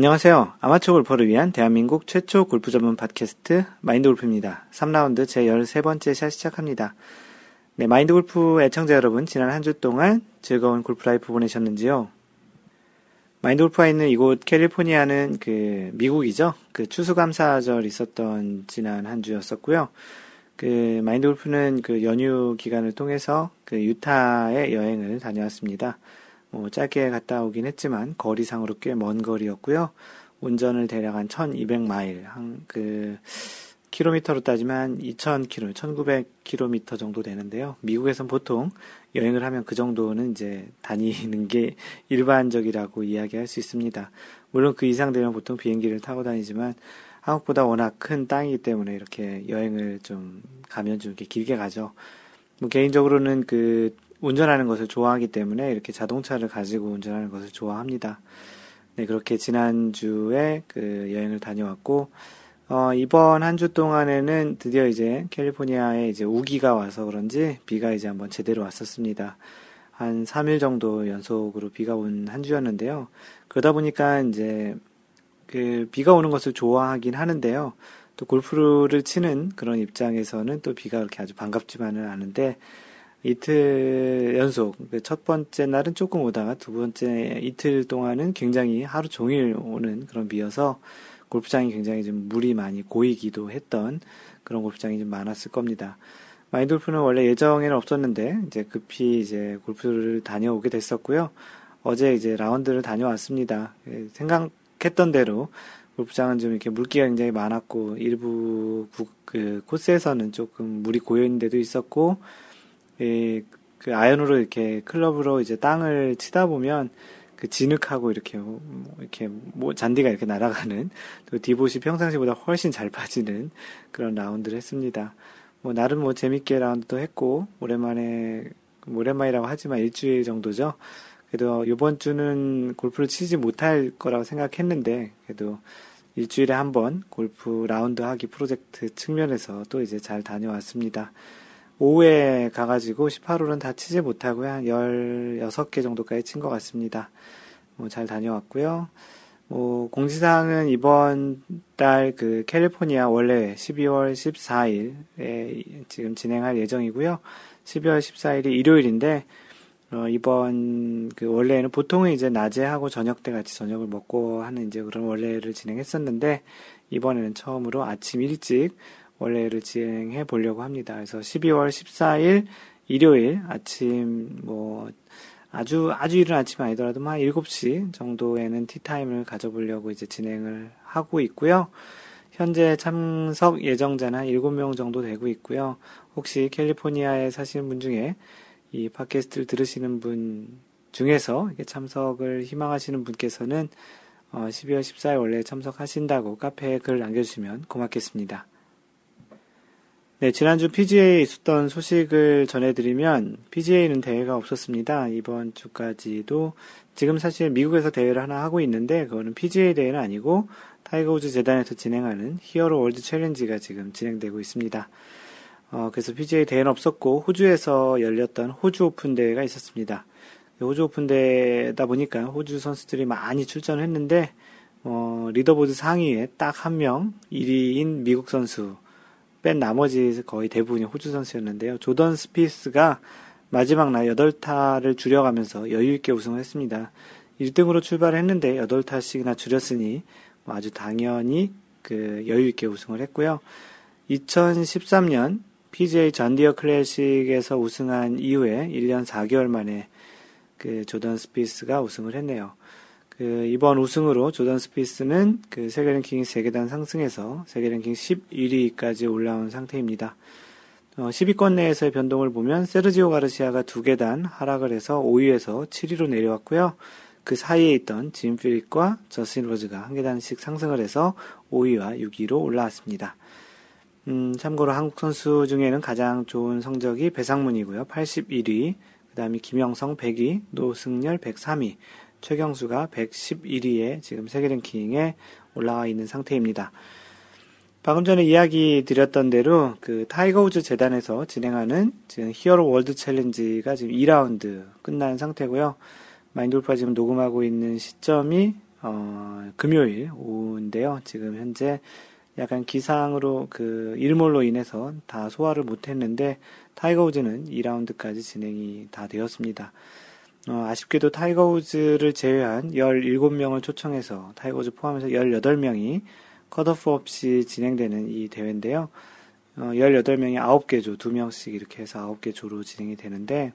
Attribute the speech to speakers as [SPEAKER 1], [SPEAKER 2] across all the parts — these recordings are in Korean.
[SPEAKER 1] 안녕하세요. 아마추어 골퍼를 위한 대한민국 최초 골프 전문 팟캐스트 마인드 골프입니다. 3라운드 제 13번째 샷 시작합니다. 네, 마인드 골프 애청자 여러분, 지난 한 주 동안 즐거운 골프 life 보내셨는지요? 마인드 골프가 있는 이곳 캘리포니아는 그 미국이죠. 그 추수감사절 있었던 지난 한 주였었고요. 그 마인드 골프는 그 연휴 기간을 통해서 그 유타에 여행을 다녀왔습니다. 뭐 짧게 갔다 오긴 했지만 거리상으로 꽤 먼 거리였고요. 운전을 대략 한 1200마일, 한 그 킬로미터로 따지면 2000km, 1900km 정도 되는데요. 미국에선 보통 여행을 하면 그 정도는 이제 다니는 게 일반적이라고 이야기할 수 있습니다. 물론 그 이상 되면 보통 비행기를 타고 다니지만 한국보다 워낙 큰 땅이기 때문에 이렇게 여행을 좀 가면 좀 이렇게 길게 가죠. 뭐 개인적으로는 그 운전하는 것을 좋아하기 때문에 이렇게 자동차를 가지고 운전하는 것을 좋아합니다. 네, 그렇게 지난주에 그 여행을 다녀왔고, 어, 이번 한 주 동안에는 드디어 이제 캘리포니아에 이제 우기가 와서 그런지 비가 이제 한번 제대로 왔었습니다. 한 3일 정도 연속으로 비가 온 한 주였는데요. 그러다 보니까 이제 그 비가 오는 것을 좋아하긴 하는데요. 또 골프를 치는 그런 입장에서는 또 비가 그렇게 아주 반갑지만은 않은데, 이틀 연속 그첫 번째 날은 조금 오다가 두 번째 이틀 동안은 굉장히 하루 종일 오는 그런 비여서 골프장이 굉장히 좀 물이 많이 고이기도 했던 그런 골프장이 좀 많았을 겁니다. 마인드 골프는 원래 예정에는 없었는데 이제 급히 이제 골프를 다녀오게 됐었고요. 어제 이제 라운드를 다녀왔습니다. 예, 생각했던 대로 골프장은 좀 이렇게 물기가 굉장히 많았고 일부 그 코스에서는 조금 물이 고여 있는 데도 있었고 예, 그 아이언으로 이렇게 클럽으로 이제 땅을 치다 보면 그 진흙하고 이렇게 뭐 이렇게 뭐 잔디가 이렇게 날아가는 또 디봇이 평상시보다 훨씬 잘 빠지는 그런 라운드를 했습니다. 뭐 나름 뭐 재밌게 라운드도 했고 오랜만에 오랜만이라고 하지만 일주일 정도죠. 그래도 이번 주는 골프를 치지 못할 거라고 생각했는데 그래도 일주일에 한 번 골프 라운드 하기 프로젝트 측면에서 또 이제 잘 다녀왔습니다. 오후에 가가지고 18홀은 다 치지 못하고요. 한 16개 정도까지 친 것 같습니다. 뭐 잘 다녀왔고요. 뭐 공지사항은 이번 달 그 캘리포니아 원래 12월 14일에 지금 진행할 예정이고요. 12월 14일이 일요일인데 어, 이번 그 원래는 보통은 이제 낮에 하고 저녁 때 같이 저녁을 먹고 하는 이제 그런 원래를 진행했었는데 이번에는 처음으로 아침 일찍 원래를 진행해 보려고 합니다. 그래서 12월 14일 일요일 아침 뭐 아주 아주 이른 아침 아니더라도 한 7시 정도에는 티타임을 가져보려고 이제 진행을 하고 있고요. 현재 참석 예정자는 한 7명 정도 되고 있고요. 혹시 캘리포니아에 사시는 분 중에 이 팟캐스트를 들으시는 분 중에서 참석을 희망하시는 분께서는 12월 어, 14일 원래 참석하신다고 카페에 글 남겨주시면 고맙겠습니다. 네, 지난주 PGA에 있었던 소식을 전해드리면 PGA는 대회가 없었습니다. 이번 주까지도 지금 사실 미국에서 대회를 하나 하고 있는데 그거는 PGA 대회는 아니고 타이거 우즈 재단에서 진행하는 히어로 월드 챌린지가 지금 진행되고 있습니다. 어, 그래서 PGA 대회는 없었고 호주에서 열렸던 호주 오픈 대회가 있었습니다. 호주 오픈 대회다 보니까 호주 선수들이 많이 출전을 했는데 어, 리더보드 상위에 딱 한 명 1위인 미국 선수 뺀 나머지 거의 대부분이 호주 선수였는데요. 조던 스피스가 마지막 날 8타를 줄여가면서 여유있게 우승을 했습니다. 1등으로 출발했는데 8타씩이나 줄였으니 뭐 아주 당연히 그 여유있게 우승을 했고요. 2013년 PGA 존디어 클래식에서 우승한 이후에 1년 4개월 만에 그 조던 스피스가 우승을 했네요. 그 이번 우승으로 조던 스피스는 그 세계 랭킹 3계단 상승해서 세계 랭킹 11위까지 올라온 상태입니다. 어, 10위권 내에서의 변동을 보면 세르지오 가르시아가 2계단 하락을 해서 5위에서 7위로 내려왔고요. 그 사이에 있던 짐 퓨릭과 저스틴 로즈가 한 계단씩 상승을 해서 5위와 6위로 올라왔습니다. 음, 참고로 한국 선수 중에는 가장 좋은 성적이 배상문이고요. 81위, 그 다음에 김형성 100위, 노승열 103위, 최경주가 111위에 지금 세계 랭킹에 올라와 있는 상태입니다. 방금 전에 이야기 드렸던 대로 그 타이거 우즈 재단에서 진행하는 지금 히어로 월드 챌린지가 지금 2라운드 끝난 상태고요. 마인드 골프가 지금 녹음하고 있는 시점이 어, 금요일 오후인데요. 지금 현재 약간 기상으로 그 일몰로 인해서 다 소화를 못했는데 타이거 우즈는 2라운드까지 진행이 다 되었습니다. 어, 아쉽게도 타이거 우즈를 제외한 17명을 초청해서 타이거 우즈 포함해서 18명이 컷오프 없이 진행되는 이 대회인데요. 어, 18명이 9개 조, 2명씩 이렇게 해서 9개 조로 진행이 되는데,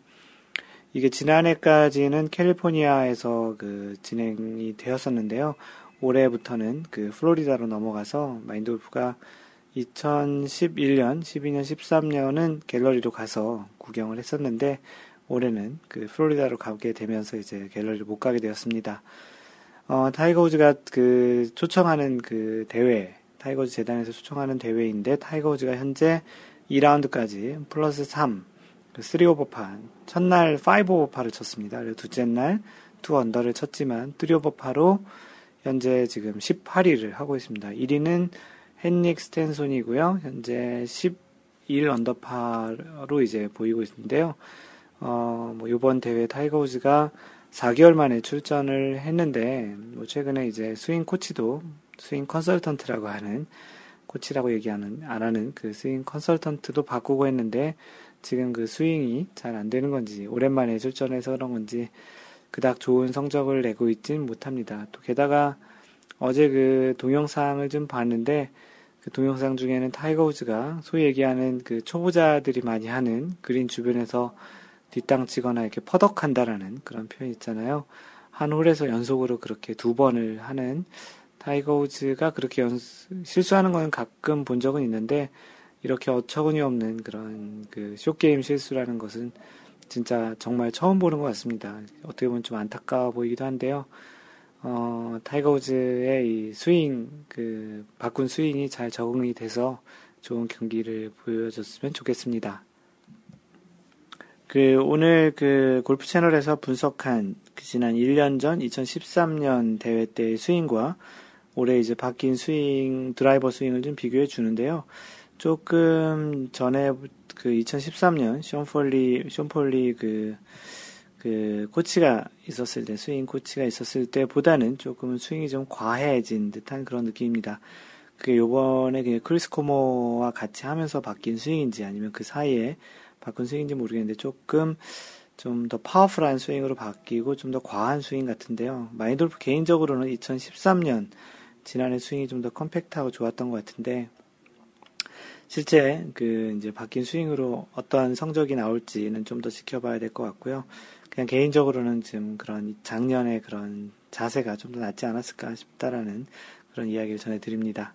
[SPEAKER 1] 이게 지난해까지는 캘리포니아에서 그 진행이 되었었는데요. 올해부터는 그 플로리다로 넘어가서 마인드 골프가 2011년, 12년, 13년은 갤러리로 가서 구경을 했었는데 올해는 그 플로리다로 가게 되면서 이제 갤러리를 못 가게 되었습니다. 어, 타이거 우즈가 그 초청하는 그 대회, 타이거 우즈 재단에서 초청하는 대회인데 타이거 우즈가 현재 2라운드까지 플러스 3, 그 3오버파, 첫날 5오버파를 쳤습니다. 그리고 둘째 날 2언더를 쳤지만 3오버파로 현재 지금 18위를 하고 있습니다. 1위는 헨릭 스탠손이고요. 현재 11 언더파로 이제 보이고 있는데요. 어, 뭐 이번 대회 타이거 우즈가 4개월 만에 출전을 했는데 뭐 최근에 이제 스윙 코치도 스윙 컨설턴트라고 하는 코치라고 얘기하는 안 하는 그 스윙 컨설턴트도 바꾸고 했는데 지금 그 스윙이 잘 안 되는 건지 오랜만에 출전해서 그런 건지 그닥 좋은 성적을 내고 있진 못합니다. 또 게다가 어제 그 동영상을 좀 봤는데 그 동영상 중에는 타이거 우즈가 소위 얘기하는 그 초보자들이 많이 하는 그린 주변에서 뒷땅 치거나 이렇게 퍼덕한다라는 그런 표현 있잖아요. 한 홀에서 연속으로 그렇게 두 번을 하는 타이거 우즈가 그렇게 연, 실수하는 건 가끔 본 적은 있는데 이렇게 어처구니 없는 그런 그 숏게임 실수라는 것은 진짜 정말 처음 보는 것 같습니다. 어떻게 보면 좀 안타까워 보이기도 한데요. 어, 타이거 우즈의 이 스윙, 그, 바꾼 스윙이 잘 적응이 돼서 좋은 경기를 보여줬으면 좋겠습니다. 그, 오늘 그 골프 채널에서 분석한 그 지난 1년 전 2013년 대회 때의 스윙과 올해 이제 바뀐 스윙, 드라이버 스윙을 좀 비교해 주는데요. 조금 전에 그 2013년 션 폴리 션 폴리 그, 그 코치가 있었을 때 스윙 코치가 있었을 때보다는 조금은 스윙이 좀 과해진 듯한 그런 느낌입니다. 그게 요번에 그 크리스 코모와 같이 하면서 바뀐 스윙인지 아니면 그 사이에 바꾼 스윙인지 모르겠는데 조금 좀 더 파워풀한 스윙으로 바뀌고 좀 더 과한 스윙 같은데요. 마인드골프 개인적으로는 2013년 지난해 스윙이 좀 더 컴팩트하고 좋았던 것 같은데 실제 그 이제 바뀐 스윙으로 어떠한 성적이 나올지는 좀 더 지켜봐야 될 것 같고요. 그냥 개인적으로는 지금 그런 작년의 그런 자세가 좀 더 낫지 않았을까 싶다라는 그런 이야기를 전해드립니다.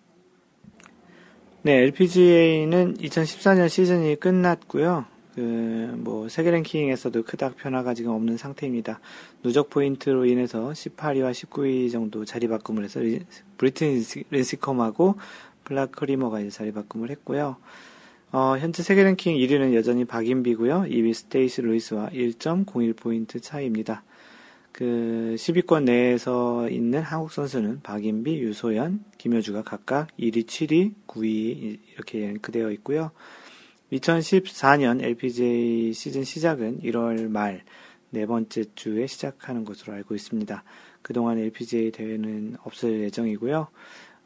[SPEAKER 1] 네, LPGA는 2014년 시즌이 끝났고요. 그, 뭐, 세계 랭킹에서도 그닥 변화가 지금 없는 상태입니다. 누적 포인트로 인해서 18위와 19위 정도 자리 바꿈을 해서 브리트니 린시컴하고 폴라 크리머가 이제 자리 바꿈을 했고요. 어, 현재 세계 랭킹 1위는 여전히 박인비고요. 2위 스테이시 루이스와 1.01 포인트 차이입니다. 그 10위권 내에서 있는 한국 선수는 박인비, 유소연, 김효주가 각각 1위, 7위, 9위 이렇게 랭크되어 있고요. 2014년 LPGA 시즌 시작은 1월 말 네 번째 주에 시작하는 것으로 알고 있습니다. 그동안 LPGA 대회는 없을 예정이고요.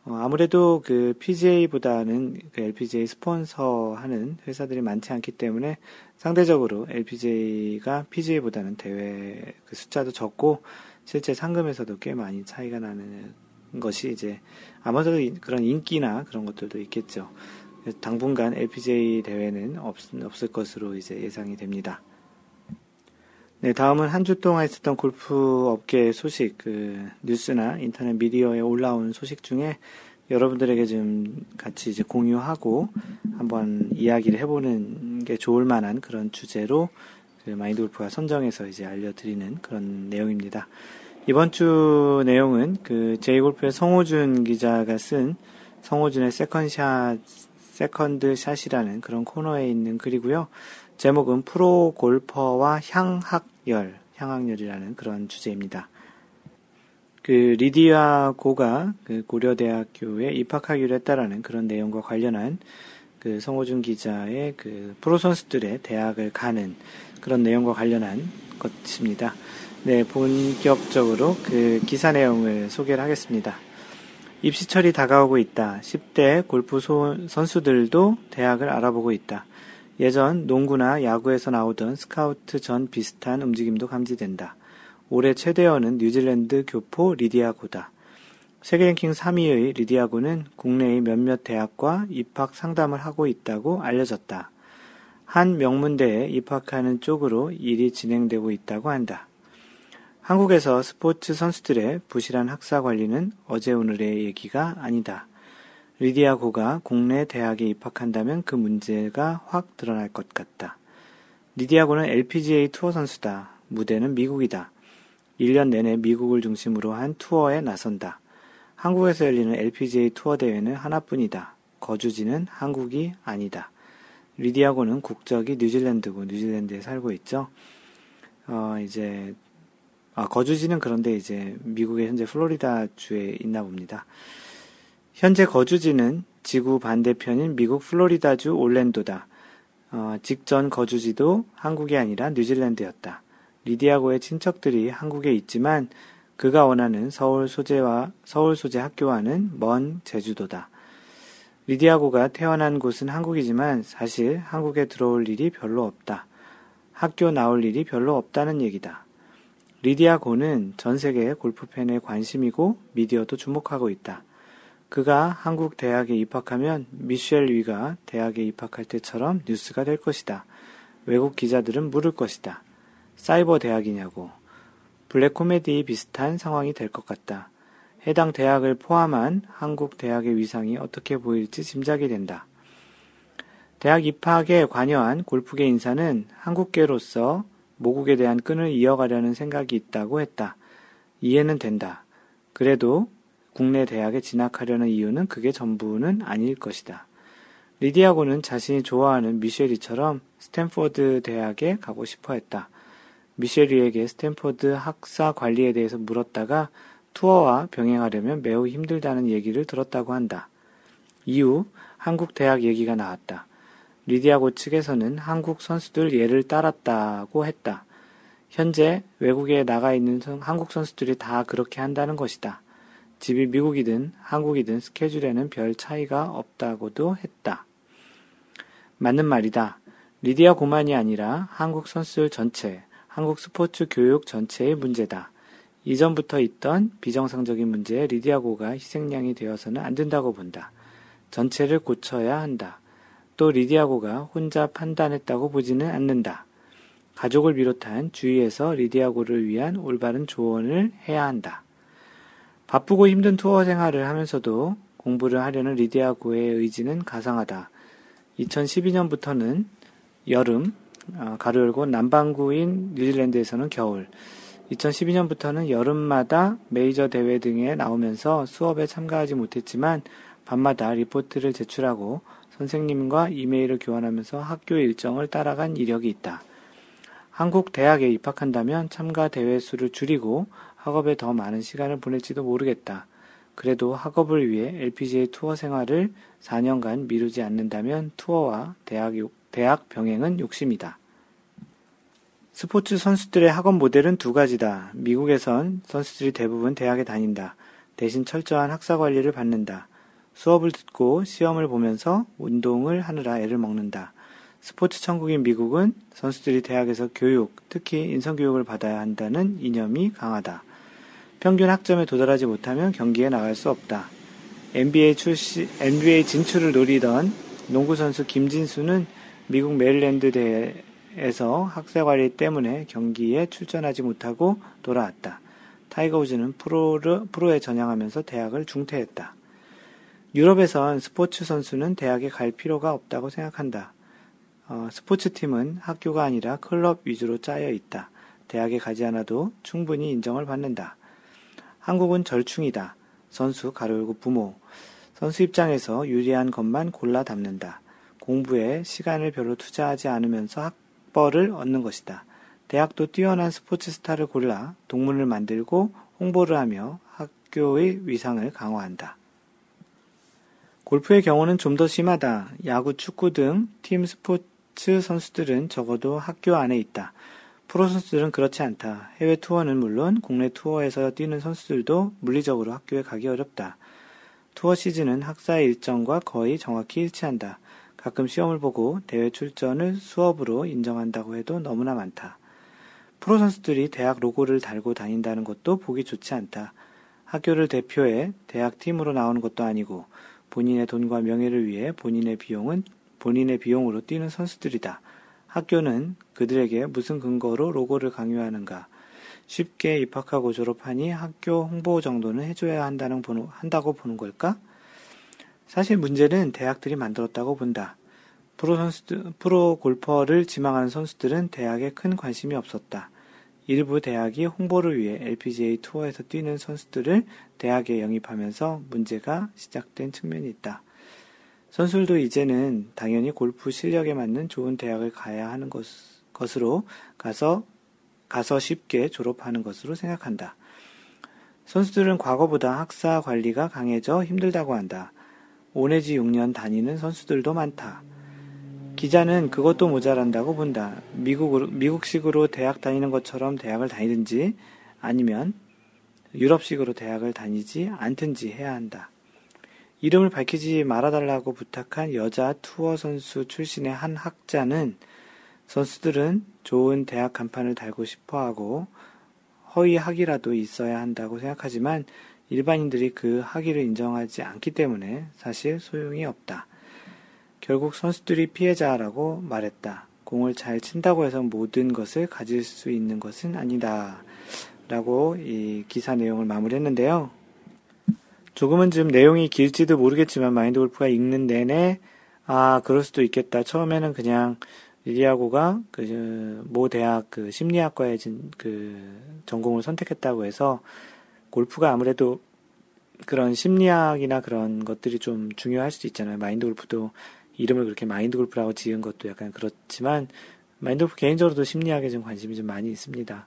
[SPEAKER 1] 어, 아무래도 그 PGA보다는 그 LPGA 스폰서 하는 회사들이 많지 않기 때문에 상대적으로 LPGA가 PGA보다는 대회 그 숫자도 적고 실제 상금에서도 꽤 많이 차이가 나는 것이 이제 아마도 그런 인기나 그런 것들도 있겠죠. 당분간 LPGA 대회는 없, 없을 것으로 이제 예상이 됩니다. 네, 다음은 한 주 동안 있었던 골프 업계 소식, 그, 뉴스나 인터넷 미디어에 올라온 소식 중에 여러분들에게 좀 같이 이제 공유하고 한번 이야기를 해보는 게 좋을 만한 그런 주제로 그 마인드 골프가 선정해서 이제 알려드리는 그런 내용입니다. 이번 주 내용은 그 제이골프의 성호준 기자가 쓴 성호준의 세컨샷, 세컨드 샷이라는 그런 코너에 있는 글이고요. 제목은 프로 골퍼와 향학열, 향학열이라는 그런 주제입니다. 그 리디아 고가 그 고려대학교에 입학하기로 했다라는 그런 내용과 관련한 그 성호준 기자의 그 프로 선수들의 대학을 가는 그런 내용과 관련한 것입니다. 네, 본격적으로 그 기사 내용을 소개를 하겠습니다. 입시철이 다가오고 있다. 10대 골프 선수들도 대학을 알아보고 있다. 예전 농구나 야구에서 나오던 스카우트 전 비슷한 움직임도 감지된다. 올해 최대어는 뉴질랜드 교포 리디아고다. 세계 랭킹 3위의 리디아고는 국내의 몇몇 대학과 입학 상담을 하고 있다고 알려졌다. 한 명문대에 입학하는 쪽으로 일이 진행되고 있다고 한다. 한국에서 스포츠 선수들의 부실한 학사 관리는 어제 오늘의 얘기가 아니다. 리디아 고가 국내 대학에 입학한다면 그 문제가 확 드러날 것 같다. 리디아 고는 LPGA 투어 선수다. 무대는 미국이다. 1년 내내 미국을 중심으로 한 투어에 나선다. 한국에서 열리는 LPGA 투어 대회는 하나뿐이다. 거주지는 한국이 아니다. 리디아고는 국적이 뉴질랜드고 뉴질랜드에 살고 있죠. 어, 이제 아, 거주지는 그런데 이제 미국의 현재 플로리다 주에 있나 봅니다. 현재 거주지는 지구 반대편인 미국 플로리다주 올랜도다. 어, 직전 거주지도 한국이 아니라 뉴질랜드였다. 리디아고의 친척들이 한국에 있지만 그가 원하는 서울 소재와 서울 소재 학교와는 먼 제주도다. 리디아고가 태어난 곳은 한국이지만 사실 한국에 들어올 일이 별로 없다. 학교 나올 일이 별로 없다는 얘기다. 리디아 고는 전 세계 골프 팬의 관심이고 미디어도 주목하고 있다. 그가 한국 대학에 입학하면 미셸 위가 대학에 입학할 때처럼 뉴스가 될 것이다. 외국 기자들은 물을 것이다. 사이버 대학이냐고. 블랙 코미디 비슷한 상황이 될 것 같다. 해당 대학을 포함한 한국 대학의 위상이 어떻게 보일지 짐작이 된다. 대학 입학에 관여한 골프계 인사는 한국계로서 모국에 대한 끈을 이어가려는 생각이 있다고 했다. 이해는 된다. 그래도 국내 대학에 진학하려는 이유는 그게 전부는 아닐 것이다. 리디아고는 자신이 좋아하는 미셸 위처럼 스탠포드 대학에 가고 싶어 했다. 미셸 위에게 스탠포드 학사 관리에 대해서 물었다가 투어와 병행하려면 매우 힘들다는 얘기를 들었다고 한다. 이후 한국 대학 얘기가 나왔다. 리디아고 측에서는 한국 선수들 예를 따랐다고 했다. 현재 외국에 나가 있는 한국 선수들이 다 그렇게 한다는 것이다. 집이 미국이든 한국이든 스케줄에는 별 차이가 없다고도 했다. 맞는 말이다. 리디아 고만이 아니라 한국 선수들 전체, 한국 스포츠 교육 전체의 문제다. 이전부터 있던 비정상적인 문제에 리디아고가 희생양이 되어서는 안 된다고 본다. 전체를 고쳐야 한다. 또 리디아고가 혼자 판단했다고 보지는 않는다. 가족을 비롯한 주위에서 리디아고를 위한 올바른 조언을 해야 한다. 바쁘고 힘든 투어 생활을 하면서도 공부를 하려는 리디아고의 의지는 가상하다. 2012년부터는 여름, 어, 가로 열고 남반구인 뉴질랜드에서는 겨울, 2012년부터는 여름마다 메이저 대회 등에 나오면서 수업에 참가하지 못했지만 밤마다 리포트를 제출하고 선생님과 이메일을 교환하면서 학교 일정을 따라간 이력이 있다. 한국 대학에 입학한다면 참가 대회 수를 줄이고 학업에 더 많은 시간을 보낼지도 모르겠다. 그래도 학업을 위해 LPGA 투어 생활을 4년간 미루지 않는다면 투어와 대학, 대학 병행은 욕심이다. 스포츠 선수들의 학업 모델은 두 가지다. 미국에선 선수들이 대부분 대학에 다닌다. 대신 철저한 학사 관리를 받는다. 수업을 듣고 시험을 보면서 운동을 하느라 애를 먹는다. 스포츠 천국인 미국은 선수들이 대학에서 교육, 특히 인성교육을 받아야 한다는 이념이 강하다. 평균 학점에 도달하지 못하면 경기에 나갈 수 없다. NBA 출시, NBA 진출을 노리던 농구선수 김진수는 미국 메릴랜드 대에서 학생 관리 때문에 경기에 출전하지 못하고 돌아왔다. 타이거 우즈는 프로를, 프로에 전향하면서 대학을 중퇴했다. 유럽에선 스포츠 선수는 대학에 갈 필요가 없다고 생각한다. 어, 스포츠팀은 학교가 아니라 클럽 위주로 짜여 있다. 대학에 가지 않아도 충분히 인정을 받는다. 한국은 절충이다. 선수 가로열고 부모. 선수 입장에서 유리한 것만 골라 담는다. 공부에 시간을 별로 투자하지 않으면서 학벌을 얻는 것이다. 대학도 뛰어난 스포츠 스타를 골라 동문을 만들고 홍보를 하며 학교의 위상을 강화한다. 골프의 경우는 좀 더 심하다. 야구, 축구 등 팀 스포츠 선수들은 적어도 학교 안에 있다. 프로 선수들은 그렇지 않다. 해외 투어는 물론 국내 투어에서 뛰는 선수들도 물리적으로 학교에 가기 어렵다. 투어 시즌은 학사 일정과 거의 정확히 일치한다. 가끔 시험을 보고 대회 출전을 수업으로 인정한다고 해도 너무나 많다. 프로 선수들이 대학 로고를 달고 다닌다는 것도 보기 좋지 않다. 학교를 대표해 대학 팀으로 나오는 것도 아니고 본인의 돈과 명예를 위해 본인의 비용은 본인의 비용으로 뛰는 선수들이다. 학교는 그들에게 무슨 근거로 로고를 강요하는가? 쉽게 입학하고 졸업하니 학교 홍보 정도는 해줘야 한다는 보는, 한다고 보는 걸까? 사실 문제는 대학들이 만들었다고 본다. 프로 선수들, 프로 골퍼를 지망하는 선수들은 대학에 큰 관심이 없었다. 일부 대학이 홍보를 위해 LPGA 투어에서 뛰는 선수들을 대학에 영입하면서 문제가 시작된 측면이 있다. 선수들도 이제는 당연히 골프 실력에 맞는 좋은 대학을 가야 하는 것, 것으로 가서 가서 쉽게 졸업하는 것으로 생각한다. 선수들은 과거보다 학사 관리가 강해져 힘들다고 한다. 5 내지 6년 다니는 선수들도 많다. 기자는 그것도 모자란다고 본다. 미국으로, 미국식으로 대학 다니는 것처럼 대학을 다니든지 아니면 유럽식으로 대학을 다니지 않든지 해야 한다. 이름을 밝히지 말아달라고 부탁한 여자 투어 선수 출신의 한 학자는 선수들은 좋은 대학 간판을 달고 싶어 하고 허위 학위라도 있어야 한다고 생각하지만 일반인들이 그 학위를 인정하지 않기 때문에 사실 소용이 없다. 결국 선수들이 피해자라고 말했다. 공을 잘 친다고 해서 모든 것을 가질 수 있는 것은 아니다. 라고 이 기사 내용을 마무리했는데요. 조금은 좀 내용이 길지도 모르겠지만 마인드 골프가 읽는 내내 아 그럴 수도 있겠다. 처음에는 그냥 리디아고가 그 모 대학 그 심리학과에 그 전공을 선택했다고 해서 골프가 아무래도 그런 심리학이나 그런 것들이 좀 중요할 수도 있잖아요. 마인드 골프도 이름을 그렇게 마인드 골프라고 지은 것도 약간 그렇지만 마인드 골프 개인적으로도 심리학에 좀 관심이 좀 많이 있습니다.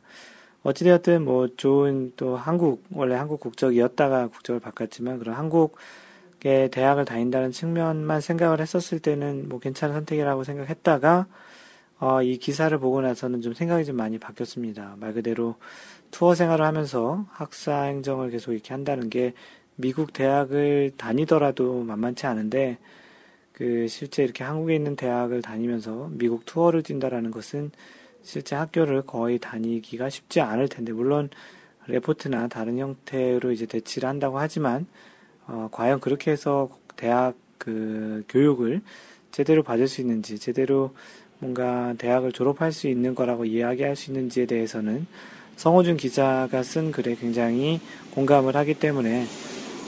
[SPEAKER 1] 어찌되었든 뭐 좋은 또 한국 원래 한국 국적이었다가 국적을 바꿨지만 그런 한국의 대학을 다닌다는 측면만 생각을 했었을 때는 뭐 괜찮은 선택이라고 생각했다가 어, 이 기사를 보고 나서는 좀 생각이 좀 많이 바뀌었습니다. 말 그대로 투어 생활을 하면서 학사 행정을 계속 이렇게 한다는 게 미국 대학을 다니더라도 만만치 않은데 그 실제 이렇게 한국에 있는 대학을 다니면서 미국 투어를 뛴다라는 것은 실제 학교를 거의 다니기가 쉽지 않을 텐데 물론 레포트나 다른 형태로 이제 대치를 한다고 하지만 어, 과연 그렇게 해서 대학 그 교육을 제대로 받을 수 있는지 제대로 뭔가 대학을 졸업할 수 있는 거라고 이야기할 수 있는지에 대해서는 성호준 기자가 쓴 글에 굉장히 공감을 하기 때문에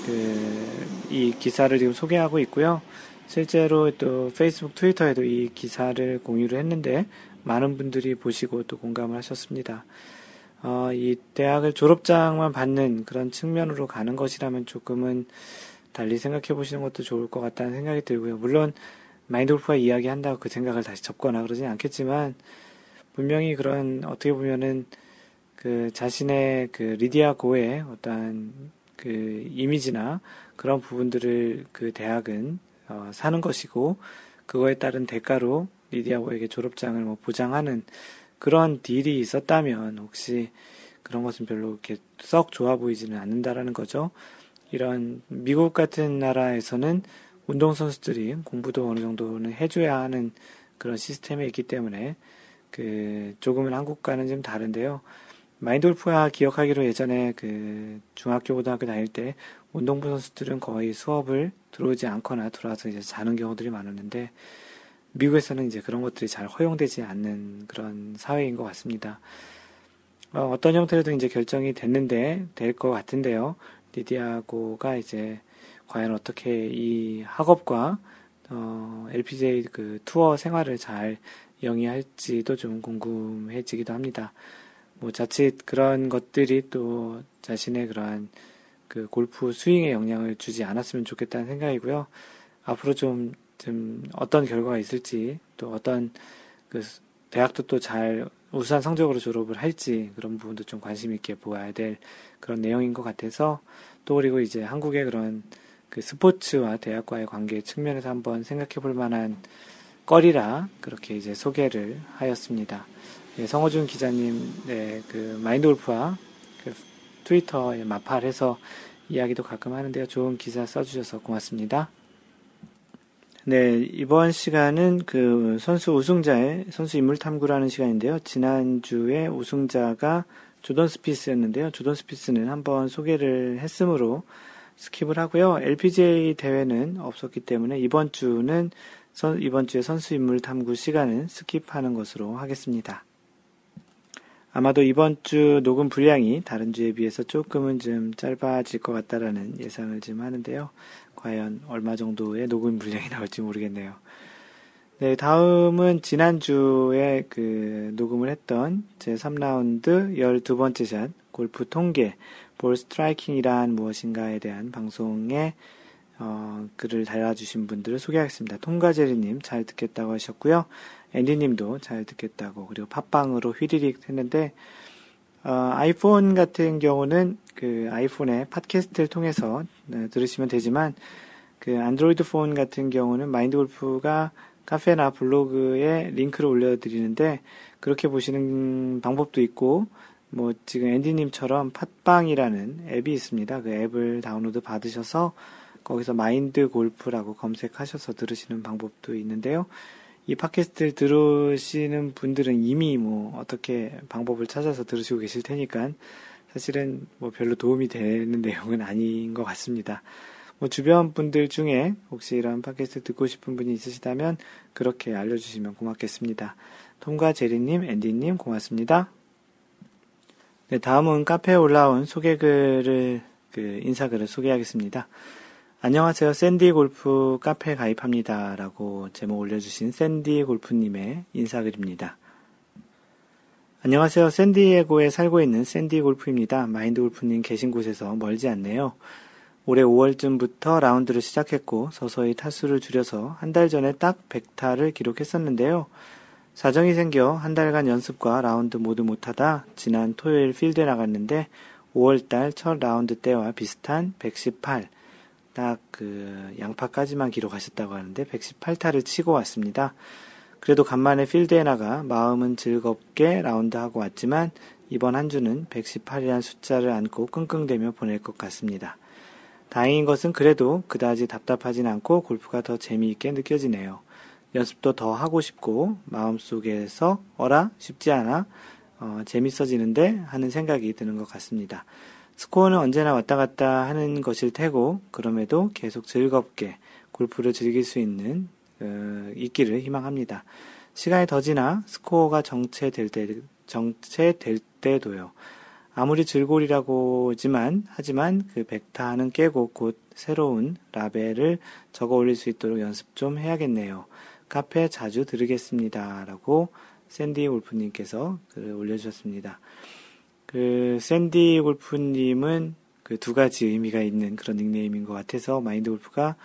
[SPEAKER 1] 그 이 기사를 지금 소개하고 있고요. 실제로 또 페이스북, 트위터에도 이 기사를 공유를 했는데 많은 분들이 보시고 또 공감을 하셨습니다. 어, 이 대학을 졸업장만 받는 그런 측면으로 가는 것이라면 조금은 달리 생각해 보시는 것도 좋을 것 같다는 생각이 들고요. 물론 마인드 골프가 이야기한다고 그 생각을 다시 접거나 그러진 않겠지만 분명히 그런 어떻게 보면은 그 자신의 그 리디아 고의 어떠한 그 이미지나 그런 부분들을 그 대학은 어, 사는 것이고 그거에 따른 대가로 리디아 고에게 졸업장을 뭐 보장하는 그런 딜이 있었다면 혹시 그런 것은 별로 이렇게 썩 좋아 보이지는 않는다라는 거죠. 이런 미국 같은 나라에서는 운동선수들이 공부도 어느 정도는 해줘야 하는 그런 시스템에 있기 때문에 그 조금은 한국과는 좀 다른데요. 마인돌프가 기억하기로 예전에 그 중학교 고등학교 다닐 때 운동부 선수들은 거의 수업을 들어오지 않거나 들어와서 이제 자는 경우들이 많았는데 미국에서는 이제 그런 것들이 잘 허용되지 않는 그런 사회인 것 같습니다. 어, 떤 형태로든 이제 결정이 됐는데 될 것 같은데요. 리디아고가 이제 과연 어떻게 이 학업과 어, LPGA 그 투어 생활을 잘 영위할지도 좀 궁금해지기도 합니다. 뭐 자칫 그런 것들이 또 자신의 그러한 그 골프 스윙에 영향을 주지 않았으면 좋겠다는 생각이고요. 앞으로 좀, 좀 어떤 결과가 있을지 또 어떤 그 대학도 또 잘 우수한 성적으로 졸업을 할지 그런 부분도 좀 관심 있게 보아야 될 그런 내용인 것 같아서 또 그리고 이제 한국의 그런 그 스포츠와 대학과의 관계 측면에서 한번 생각해 볼 만한 거리라 그렇게 이제 소개를 하였습니다. 네, 성호준 기자님, 네, 그 마인드 골프와 그 트위터에 맞팔해서 이야기도 가끔 하는데요. 좋은 기사 써주셔서 고맙습니다. 네, 이번 시간은 그 선수 우승자의 선수 인물 탐구라는 시간인데요. 지난주에 우승자가 조던 스피스였는데요. 조던 스피스는 한번 소개를 했으므로 skip을 하고요. LPGA 대회는 없었기 때문에 이번 주는 선, 이번 주에 선수 인물 탐구 시간은 skip하는 것으로 하겠습니다. 아마도 이번 주 녹음 분량이 다른 주에 비해서 조금은 좀 짧아질 것 같다라는 예상을 좀 하는데요. 과연 얼마 정도의 녹음 분량이 나올지 모르겠네요. 네, 다음은 지난주에 그 녹음을 했던 제 3라운드 12번째 샷, 골프 통계, ball striking이란 무엇인가에 대한 방송에 어, 글을 달아주신 분들을 소개하겠습니다. 통과제리님 잘 듣겠다고 하셨고요. 앤디님도 잘 듣겠다고 그리고 팟빵으로 휘리릭 했는데 어, 아이폰 같은 경우는 그 아이폰의 팟캐스트를 통해서 네, 들으시면 되지만 그 안드로이드 폰 같은 경우는 마인드 골프가 카페나 블로그에 링크를 올려드리는데 그렇게 보시는 방법도 있고 뭐 지금 앤디님처럼 팟빵이라는 앱이 있습니다. 그 앱을 다운로드 받으셔서 거기서 마인드 골프라고 검색하셔서 들으시는 방법도 있는데요. 이 팟캐스트를 들으시는 분들은 이미 뭐 어떻게 방법을 찾아서 들으시고 계실 테니까 사실은 뭐 별로 도움이 되는 내용은 아닌 것 같습니다. 뭐 주변 분들 중에 혹시 이런 팟캐스트 듣고 싶은 분이 있으시다면 그렇게 알려주시면 고맙겠습니다. 톰과 제리님, 앤디님 고맙습니다. 네, 다음은 카페에 올라온 소개글을 그 인사글을 소개하겠습니다. 안녕하세요. 샌디 골프 카페 가입합니다. 라고 제목 올려주신 샌디 골프님의 인사글입니다. 안녕하세요. 샌디에고에 살고 있는 샌디 골프입니다. 마인드 골프님 계신 곳에서 멀지 않네요. 올해 5월쯤부터 라운드를 시작했고 서서히 타수를 줄여서 한 달 전에 딱 100타를 기록했었는데요. 사정이 생겨 한 달간 연습과 라운드 모두 못하다 지난 토요일 필드에 나갔는데 5월달 첫 라운드 때와 비슷한 118, 딱 그 양파까지만 기록하셨다고 하는데 118타를 치고 왔습니다. 그래도 간만에 필드에 나가 마음은 즐겁게 라운드하고 왔지만 이번 한 주는 118이라는 숫자를 안고 끙끙대며 보낼 것 같습니다. 다행인 것은 그래도 그다지 답답하진 않고 골프가 더 재미있게 느껴지네요. 연습도 더 하고 싶고 마음속에서 어라 쉽지 않아 어, 재밌어지는데 하는 생각이 드는 것 같습니다. 스코어는 언제나 왔다 갔다 하는 것일 테고 그럼에도 계속 즐겁게 골프를 즐길 수 있는 어, 있기를 희망합니다. 시간이 더 지나 스코어가 정체될 때 정체될 때도요. 아무리 즐골이라고지만 하지만 그 백타는 깨고 곧 새로운 라벨을 적어 올릴 수 있도록 연습 좀 해야겠네요. 카페 자주 들으겠습니다. 라고 샌디 골프님께서 글을 올려주셨습니다. 그 샌디 골프님은 그 두 가지 의미가 있는 그런 닉네임인 것 같아서 마인드 골프가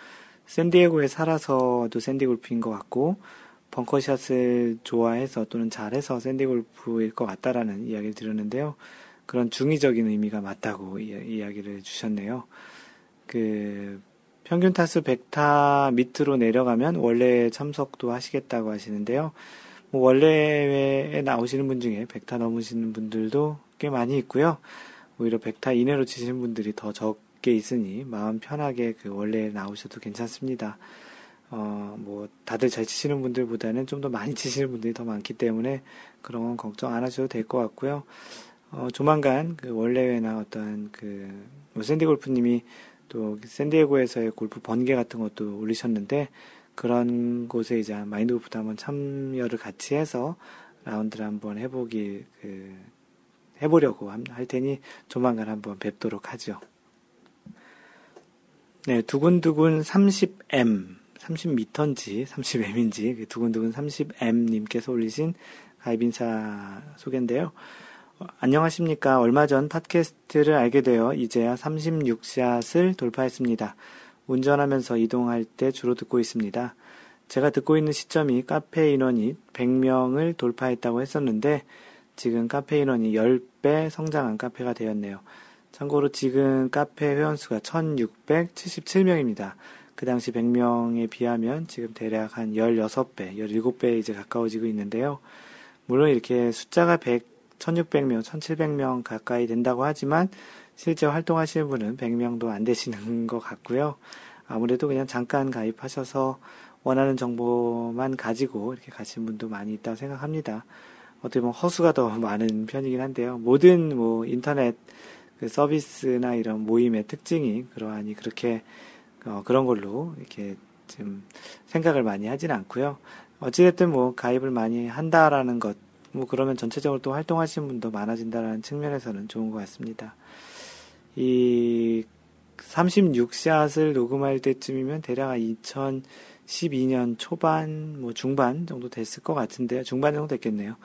[SPEAKER 1] 샌디에고에 살아서도 샌디 골프인 것 같고 벙커샷을 좋아해서 또는 잘해서 샌디 골프일 것 같다라는 이야기를 들었는데요. 그런 중의적인 의미가 맞다고 이야 기를 주셨네요. 그 평균 타수 100타 밑으로 내려가면 원래 참석도 하시겠다고 하시는데요. 뭐 원래에 나오시는 분 중에 100타 넘으시는 분들도 꽤 많이 있고요. 오히려 100타 이내로 치시는 분들이 더 적게 있으니 마음 편하게 그 원래에 나오셔도 괜찮습니다. 어, 뭐, 다들 잘 치시는 분들보다는 좀 더 많이 치시는 분들이 더 많기 때문에 그런 건 걱정 안 하셔도 될 것 같고요. 어, 조만간 그 원래회나 어떤 그, 뭐 샌디 골프님이 또 샌디에고에서의 골프 번개 같은 것도 올리셨는데 그런 곳에 이제 마인드 골프도 한번 참여를 같이 해서 라운드를 한번 해보기 그 해보려고 할 테니 조만간 한번 뵙도록 하죠. 네, 두근두근 30M, 30m인지 30M인지 그 두근두근 30M님께서 올리신 가입인사 소개인데요. 어, 안녕하십니까. 얼마 전 팟캐스트를 알게 되어 이제야 36샷을 돌파했습니다. 운전하면서 이동할 때 주로 듣고 있습니다. 제가 듣고 있는 시점이 카페 인원이 100명을 돌파했다고 했었는데 지금 카페 인원이 10배 성장한 카페가 되었네요. 참고로 지금 카페 회원수가 1677명입니다. 그 당시 100명에 비하면 지금 대략 한 16배, 17배 이제 가까워지고 있는데요. 물론 이렇게 숫자가 100, 1600명, 1700명 가까이 된다고 하지만 실제 활동하시는 분은 100명도 안 되시는 것 같고요. 아무래도 그냥 잠깐 가입하셔서 원하는 정보만 가지고 이렇게 가신 분도 많이 있다고 생각합니다. 어떻게 보면 허수가 더 많은 편이긴 한데요. 모든 뭐 인터넷 그 서비스나 이런 모임의 특징이 그러하니 그렇게 어 그런 걸로 이렇게 좀 생각을 많이 하진 않고요. 어찌됐든 뭐 가입을 많이 한다라는 것, 뭐 그러면 전체적으로 또 활동하시는 분도 많아진다라는 측면에서는 좋은 것 같습니다. 이 36샷을 녹음할 때쯤이면 대략 2012년 초반, 뭐 중반 정도 됐을 것 같은데요. 중반 정도 됐겠네요.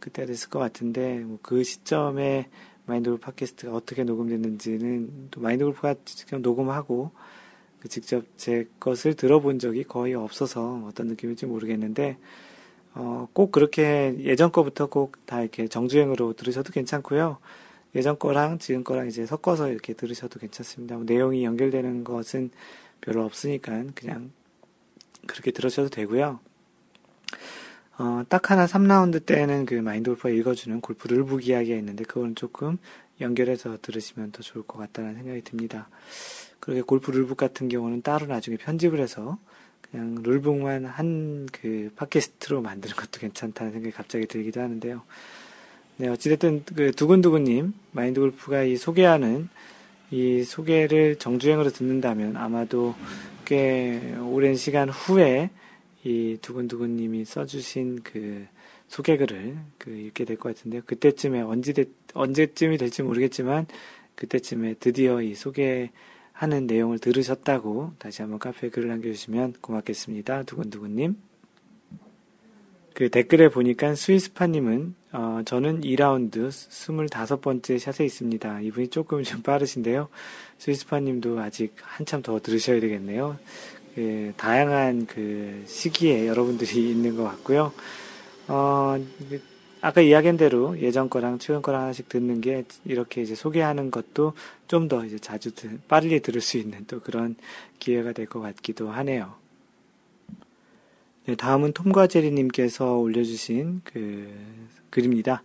[SPEAKER 1] 그때 됐을 것 같은데, 뭐 그 시점에 마인드골프 팟캐스트가 어떻게 녹음됐는지는 또 마인드골프가 직접 녹음하고 그 직접 제 것을 들어본 적이 거의 없어서 어떤 느낌일지 모르겠는데, 어, 꼭 그렇게 예전 거부터 꼭 다 이렇게 정주행으로 들으셔도 괜찮고요. 예전 거랑 지금 거랑 이제 섞어서 이렇게 들으셔도 괜찮습니다. 뭐 내용이 연결되는 것은 별로 없으니까 그냥 그렇게 들으셔도 되고요. 어, 딱 하나 3라운드 때는 그 마인드 골프가 읽어주는 골프 룰북 이야기가 있는데 그거는 조금 연결해서 들으시면 더 좋을 것 같다는 생각이 듭니다. 그렇게 골프 룰북 같은 경우는 따로 나중에 편집을 해서 그냥 룰북만 한 그 팟캐스트로 만드는 것도 괜찮다는 생각이 갑자기 들기도 하는데요. 네, 어찌됐든 그 두근두근님 마인드 골프가 이 소개하는 이 소개를 정주행으로 듣는다면 아마도 꽤 오랜 시간 후에 이 두근두근님이 써주신 그 소개글을 그 읽게 될 것 같은데요. 그때쯤에 언제 언제쯤이 될지 모르겠지만 그때쯤에 드디어 이 소개하는 내용을 들으셨다고 다시 한번 카페에 글을 남겨주시면 고맙겠습니다. 두근두근님. 그 댓글에 보니까 스위스파님은 어, 저는 2라운드 25번째 샷에 있습니다. 이분이 조금 좀 빠르신데요. 스위스파님도 아직 한참 더 들으셔야 되겠네요. 그, 다양한 그 시기에 여러분들이 있는 것 같고요. 어, 아까 이야기한 대로 예전 거랑 최근 거랑 하나씩 듣는 게 이렇게 이제 소개하는 것도 좀 더 이제 자주 들, 빠르게 들을 수 있는 또 그런 기회가 될 것 같기도 하네요. 네, 다음은 톰과 제리님께서 올려주신 그 글입니다.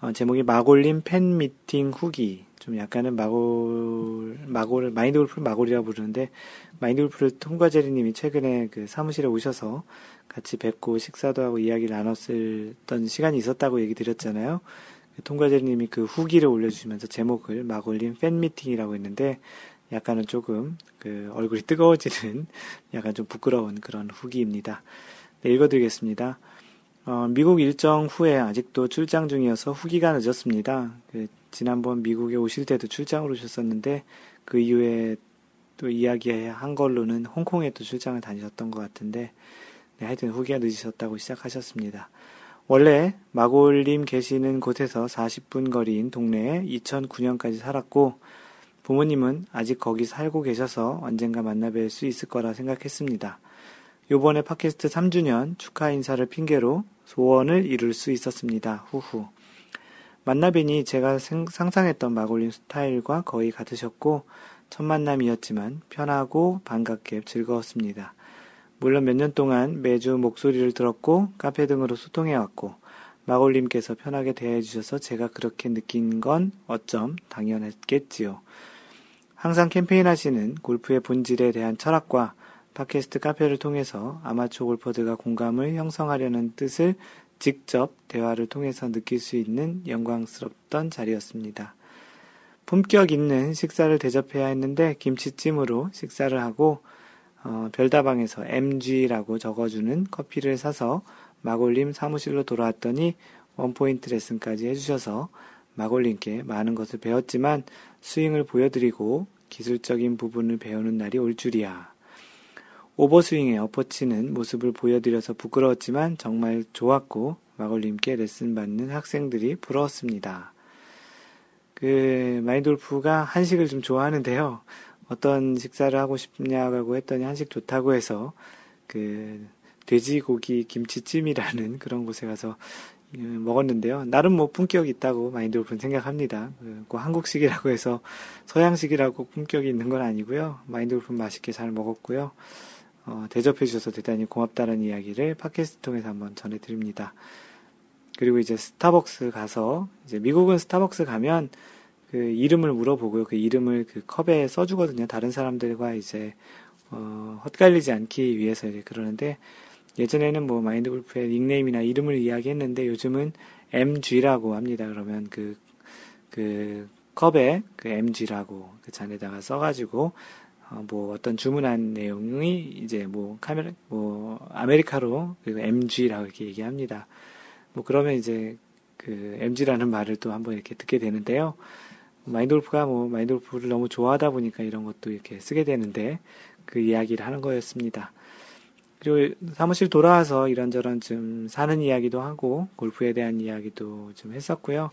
[SPEAKER 1] 어, 제목이 마골님 팬 미팅 후기. 좀 약간은 마골, 마골, 마인드 골프를 마골이라고 부르는데, 마인드 골프를 톰과 제리님이 최근에 그 사무실에 오셔서 같이 뵙고 식사도 하고 이야기를 나눴었던 시간이 있었다고 얘기 드렸잖아요. 톰과 제리님이 그 후기를 올려주시면서 제목을 마골님 팬 미팅이라고 했는데, 약간은 조금 그 얼굴이 뜨거워지는 약간 좀 부끄러운 그런 후기입니다. 네, 읽어드리겠습니다. 어, 미국 일정 후에 아직도 출장 중이어서 후기가 늦었습니다. 그 지난번 미국에 오실 때도 출장을 오셨었는데 그 이후에 또 이야기한 걸로는 홍콩에 또 출장을 다니셨던 것 같은데 네, 하여튼 후기가 늦으셨다고 시작하셨습니다. 원래 마골님 계시는 곳에서 40분 거리인 동네에 2009년까지 살았고 부모님은 아직 거기 살고 계셔서 언젠가 만나뵐 수 있을 거라 생각했습니다. 요번에 팟캐스트 3주년 축하 인사를 핑계로 소원을 이룰 수 있었습니다. 후후. 만나뵈니 제가 상상했던 마골린 스타일과 거의 같으셨고 첫 만남이었지만 편하고 반갑게 즐거웠습니다. 물론 몇 년 동안 매주 목소리를 들었고 카페 등으로 소통해왔고 마골님께서 편하게 대해주셔서 제가 그렇게 느낀 건 어쩜 당연했겠지요. 항상 캠페인 하시는 골프의 본질에 대한 철학과 팟캐스트 카페를 통해서 아마추어 골퍼들과 공감을 형성하려는 뜻을 직접 대화를 통해서 느낄 수 있는 영광스럽던 자리였습니다. 품격 있는 식사를 대접해야 했는데 김치찜으로 식사를 하고 어, 별다방에서 MG라고 적어주는 커피를 사서 마골님 사무실로 돌아왔더니 원포인트 레슨까지 해주셔서 마골님께 많은 것을 배웠지만 스윙을 보여드리고 기술적인 부분을 배우는 날이 올 줄이야. 오버스윙에 엎어치는 모습을 보여드려서 부끄러웠지만 정말 좋았고 마골님께 레슨 받는 학생들이 부러웠습니다. 그 마인돌프가 한식을 좀 좋아하는데요. 어떤 식사를 하고 싶냐고 했더니 한식 좋다고 해서 그 돼지고기 김치찜이라는 그런 곳에 가서 예, 먹었는데요. 나름 뭐 품격이 있다고 마인드 골프는 생각합니다. 그 한국식이라고 해서 서양식이라고 품격이 있는 건 아니고요. 마인드 골프는 맛있게 잘 먹었고요. 어, 대접해 주셔서 대단히 고맙다는 이야기를 팟캐스트 통해서 한번 전해드립니다. 그리고 이제 스타벅스 가서 이제 미국은 스타벅스 가면 그 이름을 물어보고요. 그 이름을 그 컵에 써주거든요. 다른 사람들과 이제 어, 헛갈리지 않기 위해서 이제 그러는데 예전에는 뭐 마인드 골프의 닉네임이나 이름을 이야기했는데 요즘은 MG라고 합니다. 그러면 그, 그 컵에 그 MG라고 그 잔에다가 써가지고 어, 뭐 어떤 주문한 내용이 이제 뭐 카메라 뭐 아메리카로 그리고 MG라고 이렇게 얘기합니다. 뭐 그러면 이제 그 MG라는 말을 또 한번 이렇게 듣게 되는데요. 마인돌프가 뭐 마인돌프를 너무 좋아하다 보니까 이런 것도 이렇게 쓰게 되는데 그 이야기를 하는 거였습니다. 그리고 사무실 돌아와서 이런저런 좀 사는 이야기도 하고 골프에 대한 이야기도 좀 했었고요.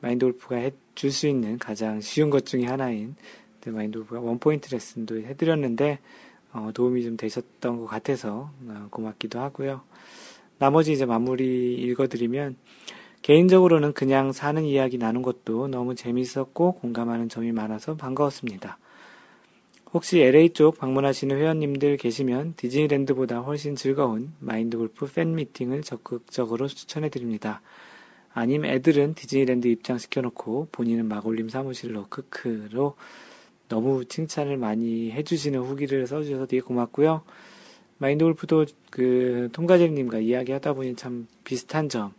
[SPEAKER 1] 마인드 골프가 해줄 수 있는 가장 쉬운 것 중에 하나인 마인드 골프가 원포인트 레슨도 해드렸는데 어, 도움이 좀 되셨던 것 같아서 어, 고맙기도 하고요. 나머지 이제 마무리 읽어드리면 개인적으로는 그냥 사는 이야기 나눈 것도 너무 재밌었고 공감하는 점이 많아서 반가웠습니다. 혹시 LA 쪽 방문하시는 회원님들 계시면 디즈니랜드보다 훨씬 즐거운 마인드 골프 팬 미팅을 적극적으로 추천해 드립니다. 아님 애들은 디즈니랜드 입장시켜놓고 본인은 마골님 사무실로 크크로 너무 칭찬을 많이 해주시는 후기를 써주셔서 되게 고맙고요. 마인드 골프도 그 통과제님과 이야기 하다 보니 참 비슷한 점,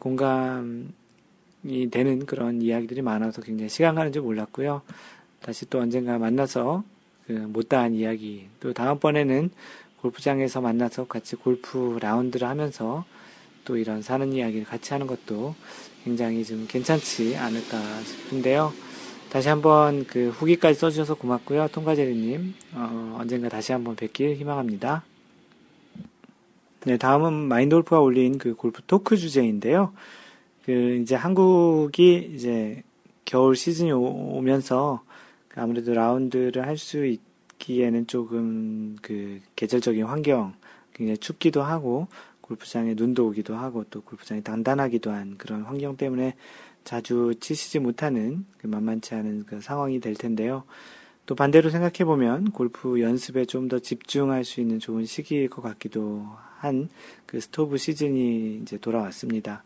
[SPEAKER 1] 공감이 되는 그런 이야기들이 많아서 굉장히 시간 가는 줄 몰랐고요. 다시 또 언젠가 만나서 그 못다한 이야기 또 다음번에는 골프장에서 만나서 같이 골프 라운드를 하면서 또 이런 사는 이야기를 같이 하는 것도 굉장히 좀 괜찮지 않을까 싶은데요. 다시 한번 그 후기까지 써주셔서 고맙고요. 통과제리님, 어, 언젠가 다시 한번 뵙길 희망합니다. 네, 다음은 마인드 골프가 올린 그 골프 토크 주제인데요. 그 이제 한국이 이제 겨울 시즌이 오면서 아무래도 라운드를 할 수 있기에는 조금 그 계절적인 환경, 굉장히 춥기도 하고, 골프장에 눈도 오기도 하고, 또 골프장이 단단하기도 한 그런 환경 때문에 자주 치시지 못하는 그 만만치 않은 그 상황이 될 텐데요. 또 반대로 생각해 보면 골프 연습에 좀 더 집중할 수 있는 좋은 시기일 것 같기도 한 그 스토브 시즌이 이제 돌아왔습니다.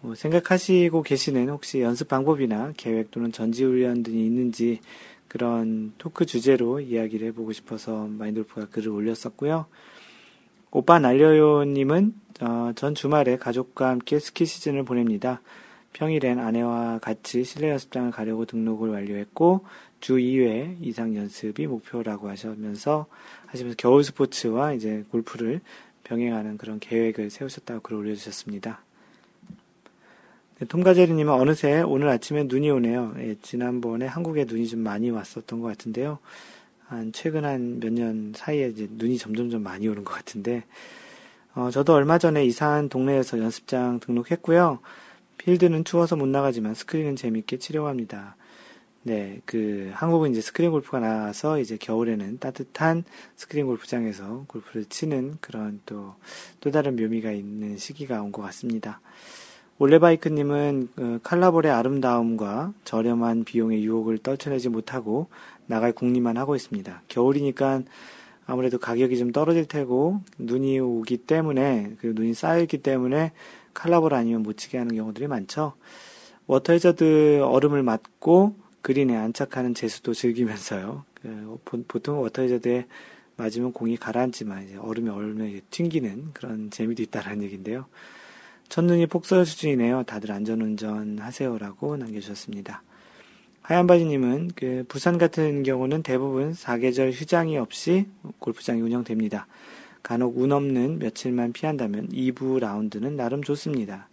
[SPEAKER 1] 뭐 생각하시고 계시는 혹시 연습 방법이나 계획 또는 전지훈련 등이 있는지 그런 토크 주제로 이야기를 해보고 싶어서 마인드골프가 글을 올렸었고요. 오빠 날려요님은 어, 전 주말에 가족과 함께 스키 시즌을 보냅니다. 평일엔 아내와 같이 실내 연습장을 가려고 등록을 완료했고 주 2회 이상 연습이 목표라고 하시면서 하시면서 겨울 스포츠와 이제 골프를 병행하는 그런 계획을 세우셨다고 글을 올려주셨습니다. 네, 톰가제리님은 어느새 오늘 아침에 눈이 오네요. 예, 지난번에 한국에 눈이 좀 많이 왔었던 것 같은데요. 한 최근 한 몇 년 사이에 이제 눈이 점점 좀 많이 오는 것 같은데, 어, 저도 얼마 전에 이사한 동네에서 연습장 등록했고요. 필드는 추워서 못 나가지만 스크린은 재밌게 치려고 합니다. 네, 그 한국은 이제 스크린 골프가 나와서 이제 겨울에는 따뜻한 스크린 골프장에서 골프를 치는 그런 또또 다른 묘미가 있는 시기가 온 것 같습니다. 올레바이크님은 그 칼라볼의 아름다움과 저렴한 비용의 유혹을 떨쳐내지 못하고 나갈 궁리만 하고 있습니다. 겨울이니까 아무래도 가격이 좀 떨어질 테고 눈이 오기 때문에 그 눈이 쌓여있기 때문에 칼라볼 아니면 못 치게 하는 경우들이 많죠. 워터 해저드 얼음을 맞고 그린에 안착하는 재수도 즐기면서요. 그 보통 워터 해저드에 맞으면 공이 가라앉지만 이제 얼음이 얼음에 튕기는 그런 재미도 있다라는 얘기인데요. 첫눈이 폭설 수준이네요. 다들 안전운전 하세요라고 남겨주셨습니다. 하얀바지님은 그 부산 같은 경우는 대부분 사계절 휴장이 없이 골프장이 운영됩니다. 간혹 운 없는 며칠만 피한다면 2부 라운드는 나름 좋습니다.